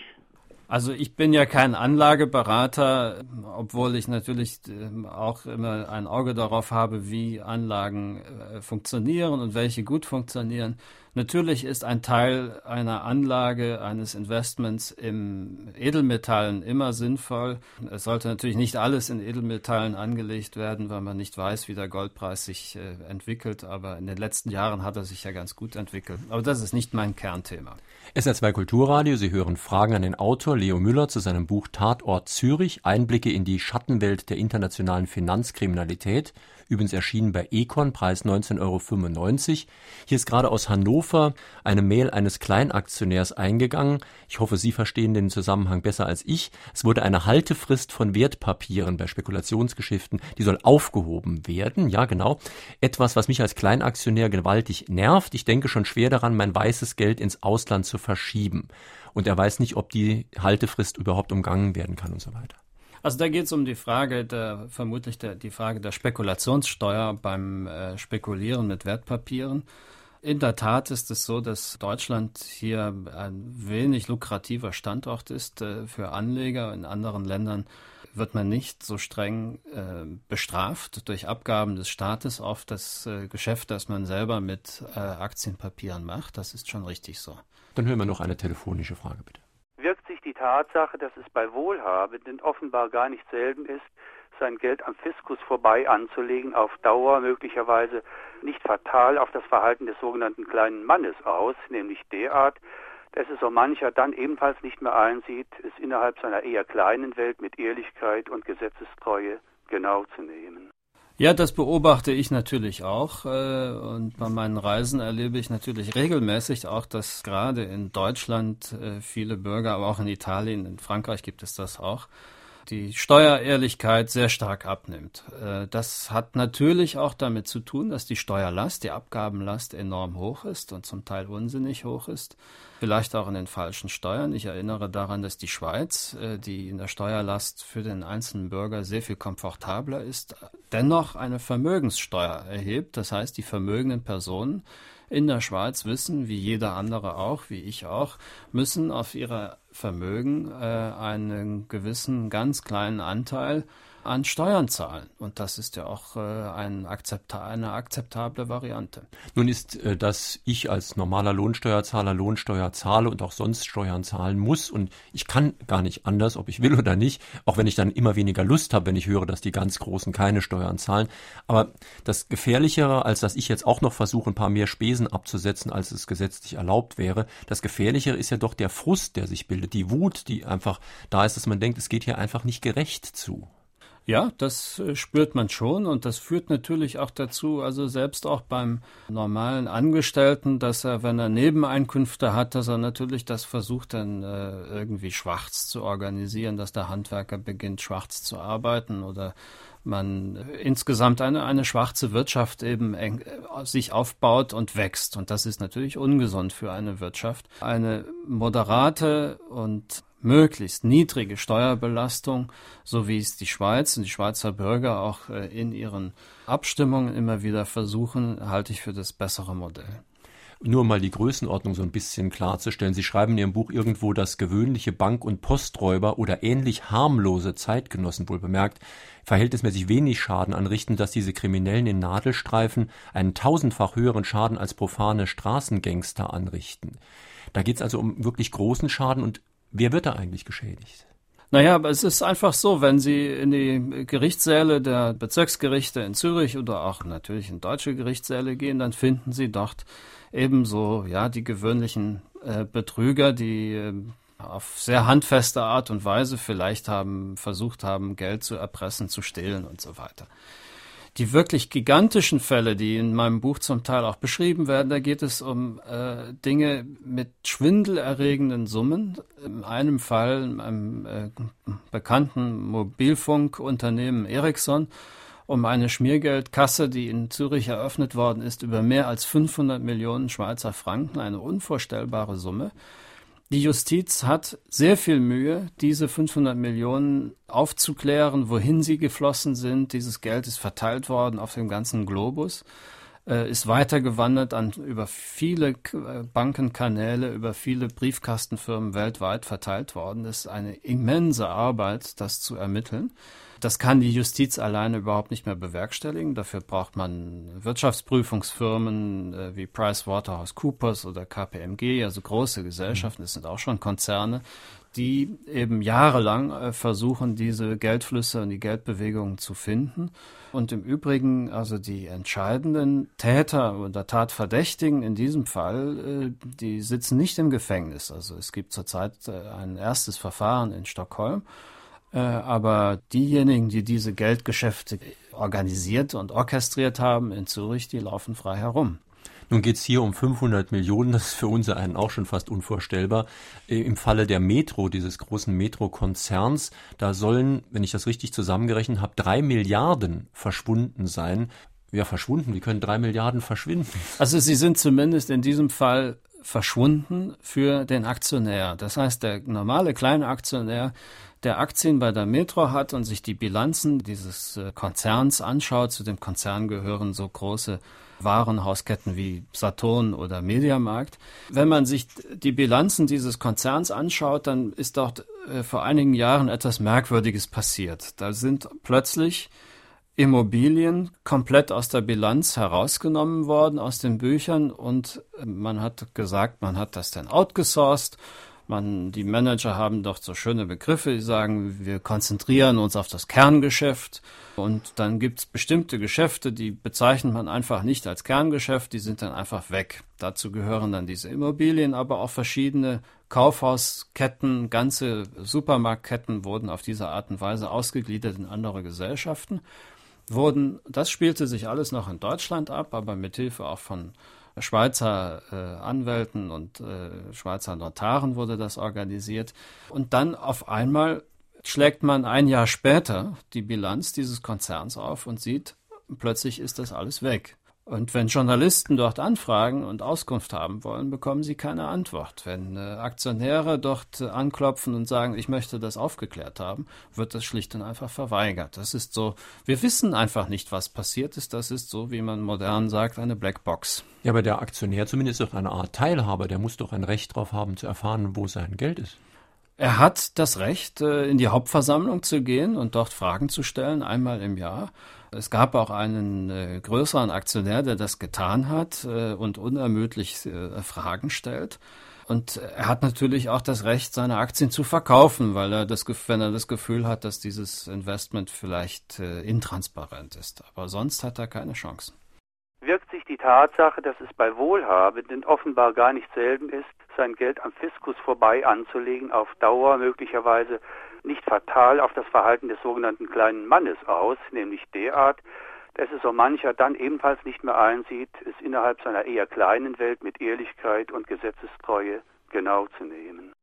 Also ich bin ja kein Anlageberater, obwohl ich natürlich ähm, auch immer ein Auge darauf habe, wie Anlagen äh, funktionieren und welche gut funktionieren. Natürlich ist ein Teil einer Anlage, eines Investments im Edelmetallen immer sinnvoll. Es sollte natürlich nicht alles in Edelmetallen angelegt werden, weil man nicht weiß, wie der Goldpreis sich äh, entwickelt. Aber in den letzten Jahren hat er sich ja ganz gut entwickelt. Aber das ist nicht mein Kernthema. SR2 Kulturradio, Sie hören Fragen an den Autor Leo Müller zu seinem Buch Tatort Zürich, Einblicke in die Schattenwelt der internationalen Finanzkriminalität übrigens erschienen bei Econ, Preis 19,95 Euro. Hier ist gerade aus Hannover eine Mail eines Kleinaktionärs eingegangen. Ich hoffe, Sie verstehen den Zusammenhang besser als ich. Es wurde eine Haltefrist von Wertpapieren bei Spekulationsgeschäften, die soll aufgehoben werden. Ja, genau. Etwas, was mich als Kleinaktionär gewaltig nervt. Ich denke schon schwer daran, mein weißes Geld ins Ausland zu verschieben. Und er weiß nicht, ob die Haltefrist überhaupt umgangen werden kann und so weiter. Also da geht es um die Frage der, vermutlich der, die Frage der Spekulationssteuer beim äh, Spekulieren mit Wertpapieren. In der Tat ist es so, dass Deutschland hier ein wenig lukrativer Standort ist äh, für Anleger. In anderen Ländern wird man nicht so streng äh, bestraft durch Abgaben des Staates auf das äh, Geschäft, das man selber mit äh, Aktienpapieren macht. Das ist schon richtig so. Dann hören wir noch eine telefonische Frage, bitte. Tatsache, dass es bei Wohlhabenden offenbar gar nicht selten ist, sein Geld am Fiskus vorbei anzulegen, auf Dauer möglicherweise nicht fatal auf das Verhalten des sogenannten kleinen Mannes aus, nämlich derart, dass es so mancher dann ebenfalls nicht mehr einsieht, es innerhalb seiner eher kleinen Welt mit Ehrlichkeit und Gesetzestreue genau zu nehmen. Ja, das beobachte ich natürlich auch. Äh, und bei meinen Reisen erlebe ich natürlich regelmäßig auch, dass gerade in Deutschland äh, viele Bürger, aber auch in Italien, in Frankreich gibt es das auch, die Steuerehrlichkeit sehr stark abnimmt. Äh, das hat natürlich auch damit zu tun, dass die Steuerlast, die Abgabenlast enorm hoch ist und zum Teil unsinnig hoch ist vielleicht auch in den falschen Steuern. Ich erinnere daran, dass die Schweiz, äh, die in der Steuerlast für den einzelnen Bürger sehr viel komfortabler ist, dennoch eine Vermögenssteuer erhebt. Das heißt, die vermögenden Personen in der Schweiz wissen, wie jeder andere auch, wie ich auch, müssen auf ihre Vermögen äh, einen gewissen ganz kleinen Anteil an Steuern zahlen. Und das ist ja auch äh, ein akzepta eine akzeptable Variante. Nun ist, äh, dass ich als normaler Lohnsteuerzahler Lohnsteuer zahle und auch sonst Steuern zahlen muss. Und ich kann gar nicht anders, ob ich will oder nicht, auch wenn ich dann immer weniger Lust habe, wenn ich höre, dass die ganz Großen keine Steuern zahlen. Aber das Gefährlichere, als dass ich jetzt auch noch versuche, ein paar mehr Spesen abzusetzen, als es gesetzlich erlaubt wäre, das Gefährlichere ist ja doch der Frust, der sich bildet, die Wut, die einfach da ist, dass man denkt, es geht hier einfach nicht gerecht zu. Ja, das äh, spürt man schon und das führt natürlich auch dazu, also selbst auch beim normalen Angestellten, dass er, wenn er Nebeneinkünfte hat, dass er natürlich das versucht dann äh, irgendwie schwarz zu organisieren, dass der Handwerker beginnt schwarz zu arbeiten oder man insgesamt eine, eine schwarze Wirtschaft eben eng, äh, sich aufbaut und wächst. Und das ist natürlich ungesund für eine Wirtschaft. Eine moderate und möglichst niedrige Steuerbelastung, so wie es die Schweiz und die Schweizer Bürger auch äh, in ihren Abstimmungen immer wieder versuchen, halte ich für das bessere Modell. Nur mal die Größenordnung so ein bisschen klarzustellen. Sie schreiben in Ihrem Buch irgendwo, dass gewöhnliche Bank- und Posträuber oder ähnlich harmlose Zeitgenossen wohl bemerkt, verhältnismäßig wenig Schaden anrichten, dass diese Kriminellen in Nadelstreifen einen tausendfach höheren Schaden als profane Straßengangster anrichten. Da geht es also um wirklich großen Schaden und wer wird da eigentlich geschädigt? Naja, aber es ist einfach so, wenn Sie in die Gerichtssäle der Bezirksgerichte in Zürich oder auch natürlich in deutsche Gerichtssäle gehen, dann finden Sie dort ebenso, ja, die gewöhnlichen äh, Betrüger, die äh, auf sehr handfeste Art und Weise vielleicht haben versucht haben, Geld zu erpressen, zu stehlen und so weiter. Die wirklich gigantischen Fälle, die in meinem Buch zum Teil auch beschrieben werden, da geht es um äh, Dinge mit schwindelerregenden Summen. In einem Fall, in einem äh, bekannten Mobilfunkunternehmen Ericsson, um eine Schmiergeldkasse, die in Zürich eröffnet worden ist, über mehr als 500 Millionen Schweizer Franken, eine unvorstellbare Summe. Die Justiz hat sehr viel Mühe, diese 500 Millionen aufzuklären, wohin sie geflossen sind. Dieses Geld ist verteilt worden auf dem ganzen Globus, äh, ist weitergewandert an über viele äh, Bankenkanäle, über viele Briefkastenfirmen weltweit verteilt worden. Das ist eine immense Arbeit, das zu ermitteln. Das kann die Justiz alleine überhaupt nicht mehr bewerkstelligen. Dafür braucht man Wirtschaftsprüfungsfirmen äh, wie PricewaterhouseCoopers oder KPMG, also große Gesellschaften, das sind auch schon Konzerne, die eben jahrelang äh, versuchen, diese Geldflüsse und die Geldbewegungen zu finden. Und im Übrigen, also die entscheidenden Täter oder Tatverdächtigen in diesem Fall, äh, die sitzen nicht im Gefängnis. Also es gibt zurzeit ein erstes Verfahren in Stockholm aber diejenigen, die diese Geldgeschäfte organisiert und orchestriert haben in Zürich, die laufen frei herum. Nun geht es hier um 500 Millionen, das ist für uns einen auch schon fast unvorstellbar. Äh, Im Falle der Metro, dieses großen Metro-Konzerns, da sollen, wenn ich das richtig zusammengerechnet habe, drei Milliarden verschwunden sein. Ja, verschwunden, wie können drei Milliarden verschwinden? Also sie sind zumindest in diesem Fall verschwunden für den Aktionär. Das heißt, der normale kleine Aktionär der Aktien bei der Metro hat und sich die Bilanzen dieses äh, Konzerns anschaut, zu dem Konzern gehören so große Warenhausketten wie Saturn oder Mediamarkt. Wenn man sich die Bilanzen dieses Konzerns anschaut, dann ist dort äh, vor einigen Jahren etwas Merkwürdiges passiert. Da sind plötzlich Immobilien komplett aus der Bilanz herausgenommen worden, aus den Büchern und äh, man hat gesagt, man hat das dann outgesourced man, die Manager haben doch so schöne Begriffe, die sagen, wir konzentrieren uns auf das Kerngeschäft. Und dann gibt es bestimmte Geschäfte, die bezeichnet man einfach nicht als Kerngeschäft, die sind dann einfach weg. Dazu gehören dann diese Immobilien, aber auch verschiedene Kaufhausketten, ganze Supermarktketten wurden auf diese Art und Weise ausgegliedert in andere Gesellschaften. Wurden, das spielte sich alles noch in Deutschland ab, aber mit Hilfe auch von Schweizer äh, Anwälten und äh, Schweizer Notaren wurde das organisiert. Und dann auf einmal schlägt man ein Jahr später die Bilanz dieses Konzerns auf und sieht, plötzlich ist das alles weg. Und wenn Journalisten dort anfragen und Auskunft haben wollen, bekommen sie keine Antwort. Wenn äh, Aktionäre dort äh, anklopfen und sagen, ich möchte das aufgeklärt haben, wird das schlicht und einfach verweigert. Das ist so, wir wissen einfach nicht, was passiert ist. Das ist so, wie man modern sagt, eine Blackbox. Ja, aber der Aktionär zumindest ist doch eine Art Teilhaber. Der muss doch ein Recht darauf haben, zu erfahren, wo sein Geld ist. Er hat das Recht, äh, in die Hauptversammlung zu gehen und dort Fragen zu stellen, einmal im Jahr. Es gab auch einen äh, größeren Aktionär, der das getan hat äh, und unermüdlich äh, Fragen stellt. Und er hat natürlich auch das Recht, seine Aktien zu verkaufen, weil er das, wenn er das Gefühl hat, dass dieses Investment vielleicht äh, intransparent ist. Aber sonst hat er keine Chancen. Wirkt sich die Tatsache, dass es bei Wohlhabenden offenbar gar nicht selten ist, sein Geld am Fiskus vorbei anzulegen, auf Dauer möglicherweise nicht fatal auf das Verhalten des sogenannten kleinen Mannes aus, nämlich derart, dass es so mancher dann ebenfalls nicht mehr einsieht, es innerhalb seiner eher kleinen Welt mit Ehrlichkeit und Gesetzestreue genau zu nehmen.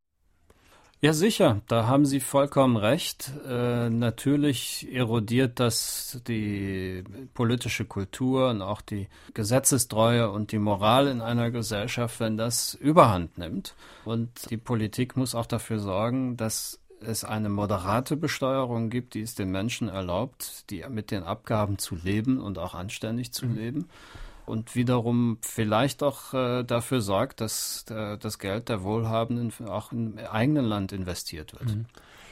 Ja, sicher, da haben Sie vollkommen recht. Äh, natürlich erodiert das die politische Kultur und auch die Gesetzestreue und die Moral in einer Gesellschaft, wenn das überhand nimmt. Und die Politik muss auch dafür sorgen, dass es eine moderate Besteuerung gibt, die es den Menschen erlaubt, die mit den Abgaben zu leben und auch anständig zu mhm. leben und wiederum vielleicht auch äh, dafür sorgt, dass äh, das Geld der Wohlhabenden auch im eigenen Land investiert wird. Mhm.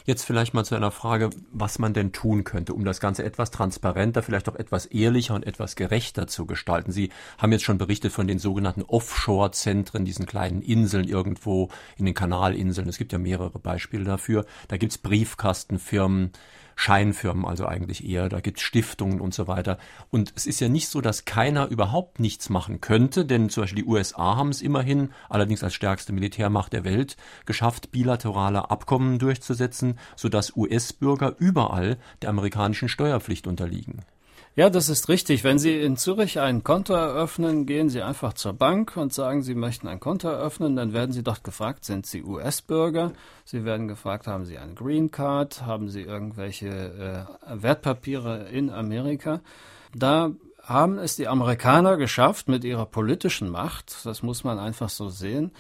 Jetzt vielleicht mal zu einer Frage, was man denn tun könnte, um das Ganze etwas transparenter, vielleicht auch etwas ehrlicher und etwas gerechter zu gestalten. Sie haben jetzt schon berichtet von den sogenannten Offshore-Zentren, diesen kleinen Inseln irgendwo in den Kanalinseln. Es gibt ja mehrere Beispiele dafür. Da gibt's Briefkastenfirmen, Scheinfirmen also eigentlich eher, da gibt es Stiftungen und so weiter. Und es ist ja nicht so, dass keiner überhaupt nichts machen könnte, denn zum Beispiel die USA haben es immerhin, allerdings als stärkste Militärmacht der Welt, geschafft, bilaterale Abkommen durchzusetzen, sodass US-Bürger überall der amerikanischen Steuerpflicht unterliegen. Ja, das ist richtig. Wenn Sie in Zürich ein Konto eröffnen, gehen Sie einfach zur Bank und sagen, Sie möchten ein Konto eröffnen. Dann werden Sie dort gefragt, sind Sie US-Bürger? Sie werden gefragt, haben Sie eine Green Card? Haben Sie irgendwelche äh, Wertpapiere in Amerika? Da haben es die Amerikaner geschafft mit ihrer politischen Macht, das muss man einfach so sehen,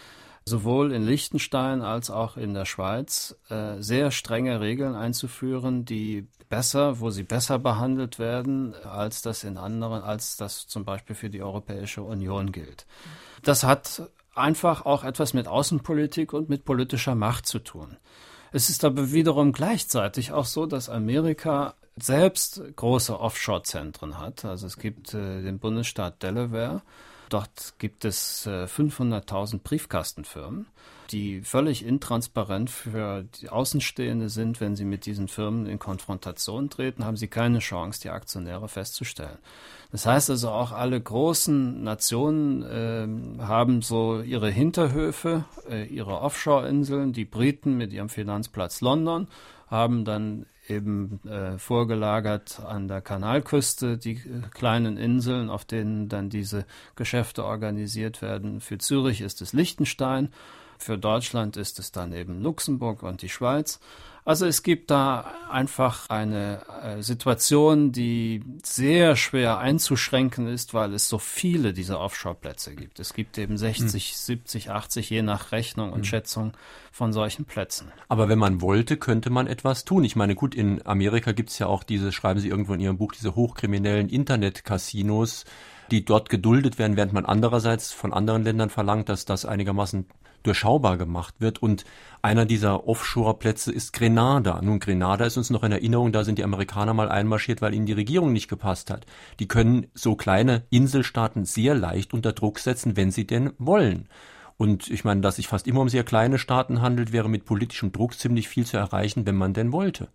sowohl in Liechtenstein als auch in der Schweiz äh, sehr strenge Regeln einzuführen, die besser, wo sie besser behandelt werden, als das in anderen, als das zum Beispiel für die Europäische Union gilt. Das hat einfach auch etwas mit Außenpolitik und mit politischer Macht zu tun. Es ist aber wiederum gleichzeitig auch so, dass Amerika selbst große Offshore-Zentren hat. Also es gibt äh, den Bundesstaat Delaware. Dort gibt es äh, 500.000 Briefkastenfirmen die völlig intransparent für die Außenstehende sind. Wenn sie mit diesen Firmen in Konfrontation treten, haben sie keine Chance, die Aktionäre festzustellen. Das heißt also auch alle großen Nationen äh, haben so ihre Hinterhöfe, äh, ihre Offshore-Inseln. Die Briten mit ihrem Finanzplatz London haben dann eben äh, vorgelagert an der Kanalküste die äh, kleinen Inseln, auf denen dann diese Geschäfte organisiert werden. Für Zürich ist es Liechtenstein für Deutschland ist es dann eben Luxemburg und die Schweiz. Also es gibt da einfach eine äh, Situation, die sehr schwer einzuschränken ist, weil es so viele dieser Offshore-Plätze gibt. Es gibt eben 60, hm. 70, 80, je nach Rechnung und hm. Schätzung von solchen Plätzen. Aber wenn man wollte, könnte man etwas tun. Ich meine, gut, in Amerika gibt es ja auch diese, schreiben Sie irgendwo in Ihrem Buch, diese hochkriminellen Internet-Casinos, die dort geduldet werden, während man andererseits von anderen Ländern verlangt, dass das einigermaßen durchschaubar gemacht wird. Und einer dieser Offshore-Plätze ist Grenada. Nun, Grenada ist uns noch in Erinnerung, da sind die Amerikaner mal einmarschiert, weil ihnen die Regierung nicht gepasst hat. Die können so kleine Inselstaaten sehr leicht unter Druck setzen, wenn sie denn wollen. Und ich meine, dass sich fast immer um sehr kleine Staaten handelt, wäre mit politischem Druck ziemlich viel zu erreichen, wenn man denn wollte.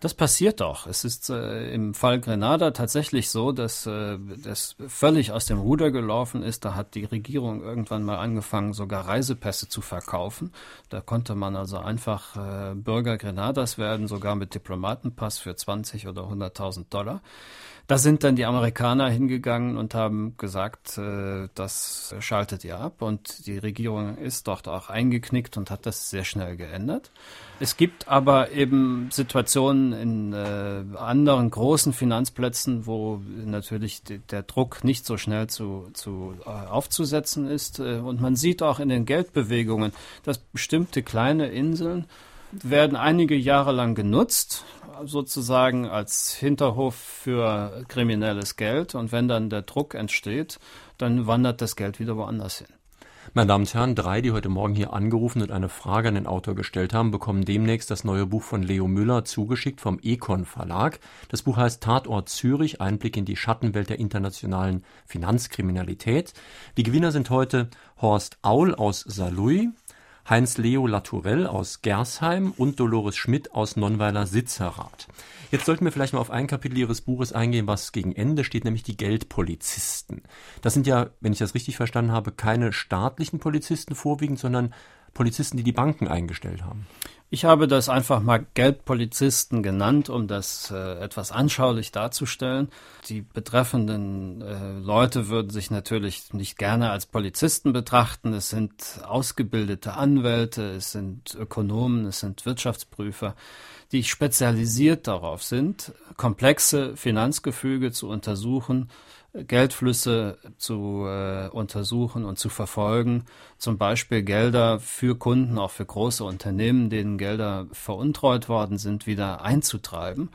Das passiert doch. Es ist äh, im Fall Grenada tatsächlich so, dass äh, das völlig aus dem Ruder gelaufen ist. Da hat die Regierung irgendwann mal angefangen, sogar Reisepässe zu verkaufen. Da konnte man also einfach äh, Bürger Grenadas werden, sogar mit Diplomatenpass für 20 oder 100.000 Dollar. Da sind dann die Amerikaner hingegangen und haben gesagt, äh, das schaltet ihr ab. Und die Regierung ist dort auch eingeknickt und hat das sehr schnell geändert. Es gibt aber eben Situationen in äh, anderen großen Finanzplätzen, wo natürlich der Druck nicht so schnell zu, zu äh, aufzusetzen ist. Äh, und man sieht auch in den Geldbewegungen, dass bestimmte kleine Inseln werden einige Jahre lang genutzt sozusagen als Hinterhof für kriminelles Geld und wenn dann der Druck entsteht, dann wandert das Geld wieder woanders hin. Meine Damen und Herren, drei, die heute Morgen hier angerufen und eine Frage an den Autor gestellt haben, bekommen demnächst das neue Buch von Leo Müller zugeschickt vom Econ Verlag. Das Buch heißt Tatort Zürich, Einblick in die Schattenwelt der internationalen Finanzkriminalität. Die Gewinner sind heute Horst Aul aus Saarlouis, Heinz-Leo Latourell aus Gersheim und Dolores Schmidt aus Nonnweiler Sitzerath. Jetzt sollten wir vielleicht mal auf ein Kapitel Ihres Buches eingehen, was gegen Ende steht, nämlich die Geldpolizisten. Das sind ja, wenn ich das richtig verstanden habe, keine staatlichen Polizisten vorwiegend, sondern Polizisten, die die Banken eingestellt haben. Ich habe das einfach mal Geldpolizisten genannt, um das äh, etwas anschaulich darzustellen. Die betreffenden äh, Leute würden sich natürlich nicht gerne als Polizisten betrachten. Es sind ausgebildete Anwälte, es sind Ökonomen, es sind Wirtschaftsprüfer, die spezialisiert darauf sind, komplexe Finanzgefüge zu untersuchen, Geldflüsse zu äh, untersuchen und zu verfolgen, zum Beispiel Gelder für Kunden, auch für große Unternehmen, denen Gelder veruntreut worden sind, wieder einzutreiben.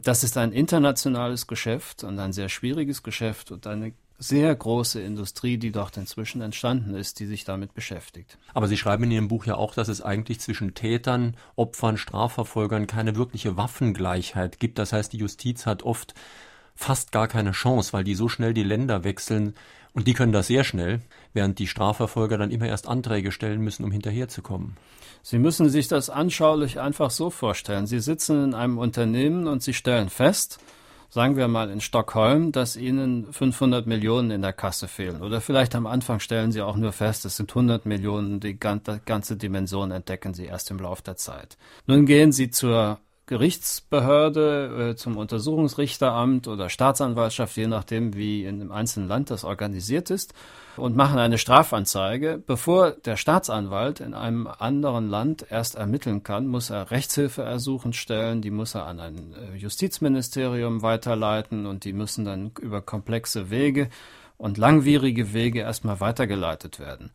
Das ist ein internationales Geschäft und ein sehr schwieriges Geschäft und eine sehr große Industrie, die dort inzwischen entstanden ist, die sich damit beschäftigt. Aber Sie schreiben in Ihrem Buch ja auch, dass es eigentlich zwischen Tätern, Opfern, Strafverfolgern keine wirkliche Waffengleichheit gibt. Das heißt, die Justiz hat oft fast gar keine Chance, weil die so schnell die Länder wechseln und die können das sehr schnell, während die Strafverfolger dann immer erst Anträge stellen müssen, um hinterherzukommen. Sie müssen sich das anschaulich einfach so vorstellen. Sie sitzen in einem Unternehmen und Sie stellen fest, sagen wir mal in Stockholm, dass Ihnen 500 Millionen in der Kasse fehlen. Oder vielleicht am Anfang stellen Sie auch nur fest, es sind 100 Millionen, die ganze Dimension entdecken Sie erst im Laufe der Zeit. Nun gehen Sie zur Gerichtsbehörde, äh, zum Untersuchungsrichteramt oder Staatsanwaltschaft, je nachdem, wie in einem einzelnen Land das organisiert ist, und machen eine Strafanzeige. Bevor der Staatsanwalt in einem anderen Land erst ermitteln kann, muss er Rechtshilfeersuchen stellen, die muss er an ein äh, Justizministerium weiterleiten und die müssen dann über komplexe Wege und langwierige Wege erstmal weitergeleitet werden.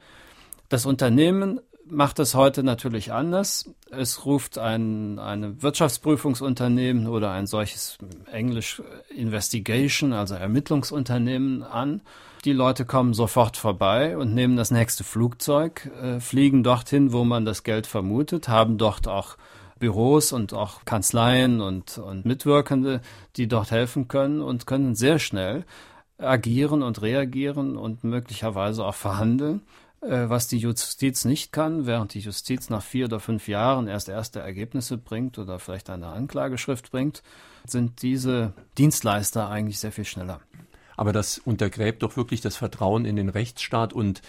Das Unternehmen macht es heute natürlich anders. Es ruft ein, ein Wirtschaftsprüfungsunternehmen oder ein solches Englisch Investigation, also Ermittlungsunternehmen an. Die Leute kommen sofort vorbei und nehmen das nächste Flugzeug, äh, fliegen dorthin, wo man das Geld vermutet, haben dort auch Büros und auch Kanzleien und, und Mitwirkende, die dort helfen können und können sehr schnell agieren und reagieren und möglicherweise auch verhandeln. Äh, was die Justiz nicht kann, während die Justiz nach vier oder fünf Jahren erst erste Ergebnisse bringt oder vielleicht eine Anklageschrift bringt, sind diese Dienstleister eigentlich sehr viel schneller. Aber das untergräbt doch wirklich das Vertrauen in den Rechtsstaat und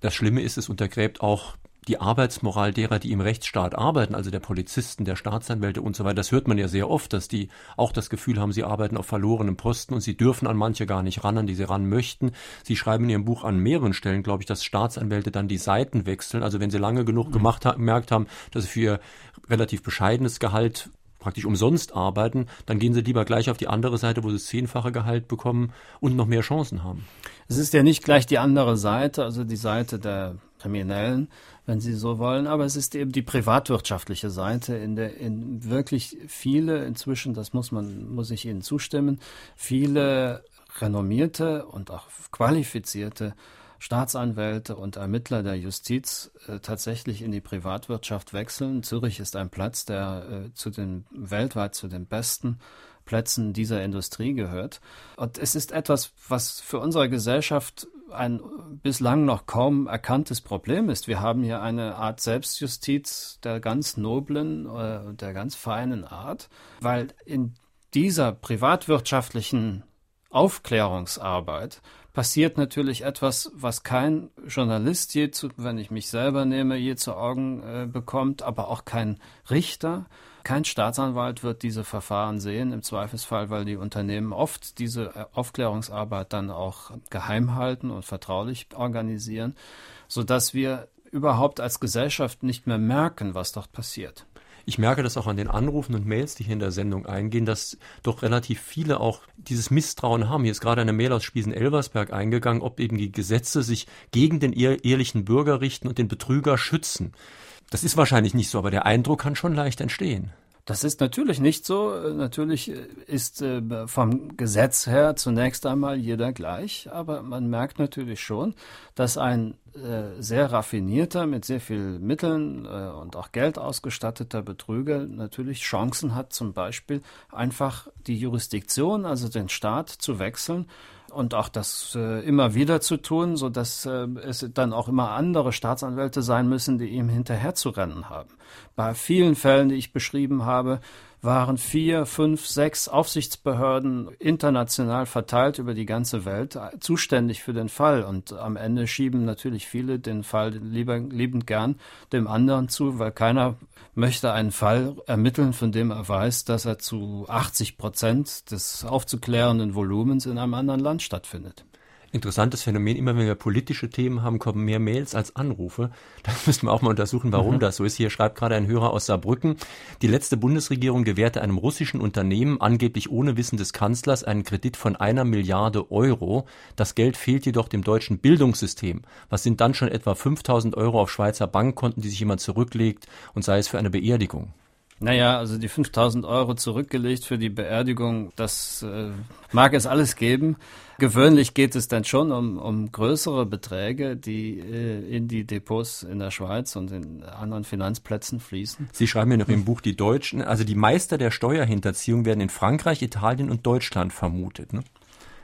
das Schlimme ist, es untergräbt auch die Arbeitsmoral derer, die im Rechtsstaat arbeiten, also der Polizisten, der Staatsanwälte und so weiter, das hört man ja sehr oft, dass die auch das Gefühl haben, sie arbeiten auf verlorenem Posten und sie dürfen an manche gar nicht ran, an die sie ran möchten. Sie schreiben in ihrem Buch an mehreren Stellen, glaube ich, dass Staatsanwälte dann die Seiten wechseln. Also wenn sie lange genug gemacht haben, gemerkt haben, dass sie für ihr relativ bescheidenes Gehalt praktisch umsonst arbeiten, dann gehen sie lieber gleich auf die andere Seite, wo sie das zehnfache Gehalt bekommen und noch mehr Chancen haben. Es ist ja nicht gleich die andere Seite, also die Seite der Kriminellen, wenn Sie so wollen, aber es ist eben die privatwirtschaftliche Seite, in der in wirklich viele inzwischen, das muss man, muss ich Ihnen zustimmen, viele renommierte und auch qualifizierte Staatsanwälte und Ermittler der Justiz äh, tatsächlich in die Privatwirtschaft wechseln. Zürich ist ein Platz, der äh, zu den weltweit zu den besten Plätzen dieser Industrie gehört. Und es ist etwas, was für unsere Gesellschaft ein bislang noch kaum erkanntes Problem ist. Wir haben hier eine Art Selbstjustiz der ganz noblen, äh, der ganz feinen Art, weil in dieser privatwirtschaftlichen Aufklärungsarbeit passiert natürlich etwas, was kein Journalist je zu, wenn ich mich selber nehme, je zu Augen äh, bekommt, aber auch kein Richter, kein Staatsanwalt wird diese Verfahren sehen, im Zweifelsfall, weil die Unternehmen oft diese äh, Aufklärungsarbeit dann auch geheim halten und vertraulich organisieren, sodass wir überhaupt als Gesellschaft nicht mehr merken, was dort passiert. Ich merke das auch an den Anrufen und Mails, die hier in der Sendung eingehen, dass doch relativ viele auch dieses Misstrauen haben. Hier ist gerade eine Mail aus Spiesen-Elversberg eingegangen, ob eben die Gesetze sich gegen den ehrlichen Bürger richten und den Betrüger schützen. Das ist wahrscheinlich nicht so, aber der Eindruck kann schon leicht entstehen. Das ist natürlich nicht so. Natürlich ist äh, vom Gesetz her zunächst einmal jeder gleich, aber man merkt natürlich schon, dass ein äh, sehr raffinierter, mit sehr viel Mitteln äh, und auch Geld ausgestatteter Betrüger natürlich Chancen hat, zum Beispiel einfach die Jurisdiktion, also den Staat zu wechseln und auch das äh, immer wieder zu tun, so dass äh, es dann auch immer andere Staatsanwälte sein müssen, die ihm hinterher zu rennen haben. Bei vielen Fällen, die ich beschrieben habe, waren vier, fünf, sechs Aufsichtsbehörden international verteilt über die ganze Welt zuständig für den Fall. Und am Ende schieben natürlich viele den Fall lieber, liebend gern dem anderen zu, weil keiner möchte einen Fall ermitteln, von dem er weiß, dass er zu 80 Prozent des aufzuklärenden Volumens in einem anderen Land stattfindet. Interessantes Phänomen, immer wenn wir politische Themen haben, kommen mehr Mails als Anrufe. Da <laughs> müssen wir auch mal untersuchen, warum mhm. das so ist. Hier schreibt gerade ein Hörer aus Saarbrücken, die letzte Bundesregierung gewährte einem russischen Unternehmen angeblich ohne Wissen des Kanzlers einen Kredit von einer Milliarde Euro. Das Geld fehlt jedoch dem deutschen Bildungssystem. Was sind dann schon etwa 5000 Euro auf Schweizer Bankkonten, die sich jemand zurücklegt und sei es für eine Beerdigung? Naja, also die 5000 Euro zurückgelegt für die Beerdigung, das äh, mag es alles geben. Gewöhnlich geht es dann schon um, um größere Beträge, die äh, in die Depots in der Schweiz und in anderen Finanzplätzen fließen. Sie schreiben ja noch im Buch, die Deutschen, also die Meister der Steuerhinterziehung werden in Frankreich, Italien und Deutschland vermutet. Ne?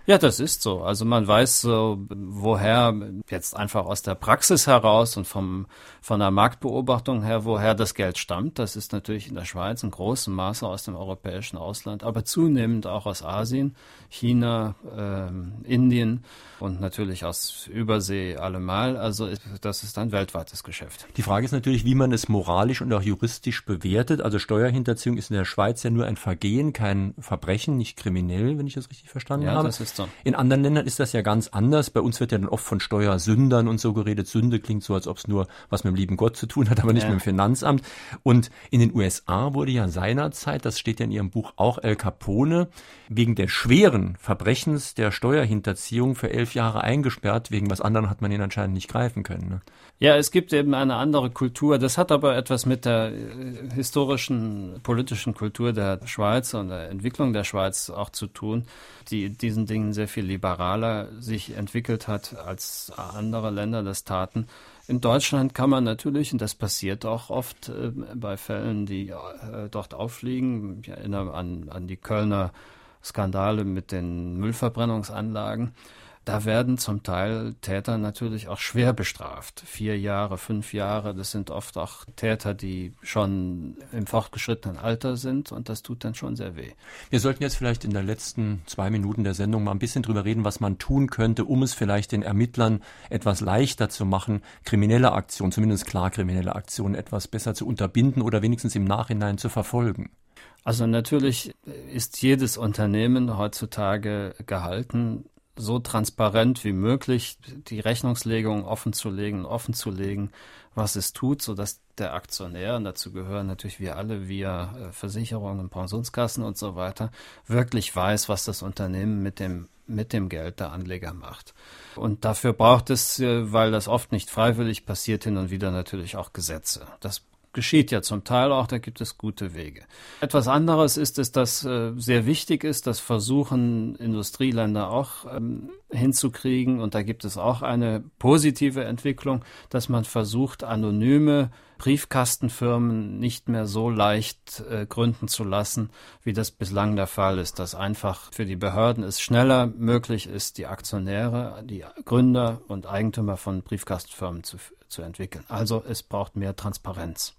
Ja, das ist so. Also man weiß so, woher jetzt einfach aus der Praxis heraus und vom, von der Marktbeobachtung her, woher das Geld stammt. Das ist natürlich in der Schweiz in großem Maße aus dem europäischen Ausland, aber zunehmend auch aus Asien, China, äh, Indien und natürlich aus Übersee allemal. Also das ist ein weltweites Geschäft. Die Frage ist natürlich, wie man es moralisch und auch juristisch bewertet. Also Steuerhinterziehung ist in der Schweiz ja nur ein Vergehen, kein Verbrechen, nicht kriminell, wenn ich das richtig verstanden ja, habe. Das ist so. In anderen Ländern ist das ja ganz anders. Bei uns wird ja dann oft von Steuersündern und so geredet. Sünde klingt so, als ob es nur was mit dem lieben Gott zu tun hat, aber nicht ja. mit dem Finanzamt. Und in den USA wurde ja seinerzeit, das steht ja in Ihrem Buch auch, El Capone wegen der schweren Verbrechens der Steuerhinterziehung für elf Jahre eingesperrt. Wegen was anderem hat man ihn anscheinend nicht greifen können. Ne? Ja, es gibt eben eine andere Kultur. Das hat aber etwas mit der äh, historischen, politischen Kultur der Schweiz und der Entwicklung der Schweiz auch zu tun, die diesen Dingen sehr viel liberaler sich entwickelt hat, als andere Länder das taten. In Deutschland kann man natürlich, und das passiert auch oft äh, bei Fällen, die äh, dort auffliegen, ich erinnere an, an die Kölner Skandale mit den Müllverbrennungsanlagen, da werden zum Teil Täter natürlich auch schwer bestraft. Vier Jahre, fünf Jahre, das sind oft auch Täter, die schon im fortgeschrittenen Alter sind und das tut dann schon sehr weh. Wir sollten jetzt vielleicht in den letzten zwei Minuten der Sendung mal ein bisschen drüber reden, was man tun könnte, um es vielleicht den Ermittlern etwas leichter zu machen, kriminelle Aktionen, zumindest klar kriminelle Aktionen etwas besser zu unterbinden oder wenigstens im Nachhinein zu verfolgen. Also natürlich ist jedes Unternehmen heutzutage gehalten, so transparent wie möglich die Rechnungslegung offen zu legen, was es tut, so dass der Aktionär, und dazu gehören natürlich wir alle via äh, Versicherungen, Pensionskassen und so weiter, wirklich weiß, was das Unternehmen mit dem mit dem Geld der Anleger macht. Und dafür braucht es, äh, weil das oft nicht freiwillig passiert, hin und wieder natürlich auch Gesetze. Das geschieht ja zum Teil auch, da gibt es gute Wege. Etwas anderes ist es, dass äh, sehr wichtig ist, das versuchen Industrieländer auch ähm, hinzukriegen und da gibt es auch eine positive Entwicklung, dass man versucht, anonyme Briefkastenfirmen nicht mehr so leicht äh, gründen zu lassen, wie das bislang der Fall ist, dass einfach für die Behörden es schneller möglich ist, die Aktionäre, die Gründer und Eigentümer von Briefkastenfirmen zu, zu entwickeln. Also es braucht mehr Transparenz.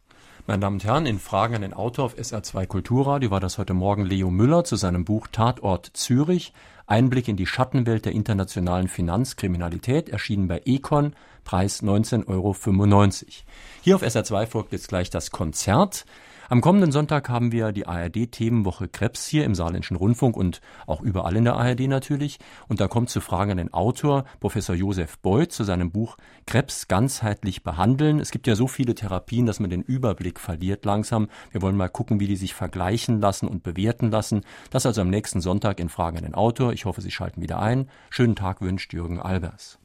Meine Damen und Herren, in Fragen an den Autor auf SR2 Kulturradio war das heute Morgen Leo Müller zu seinem Buch Tatort Zürich. Einblick in die Schattenwelt der internationalen Finanzkriminalität, erschienen bei Econ, Preis 19,95 Euro. Hier auf SR2 folgt jetzt gleich das Konzert. Am kommenden Sonntag haben wir die ARD-Themenwoche Krebs hier im Saarländischen Rundfunk und auch überall in der ARD natürlich. Und da kommt zu Fragen an den Autor, Professor Josef Beuth, zu seinem Buch Krebs ganzheitlich behandeln. Es gibt ja so viele Therapien, dass man den Überblick verliert langsam. Wir wollen mal gucken, wie die sich vergleichen lassen und bewerten lassen. Das also am nächsten Sonntag in Fragen an den Autor. Ich hoffe, Sie schalten wieder ein. Schönen Tag wünscht Jürgen Albers.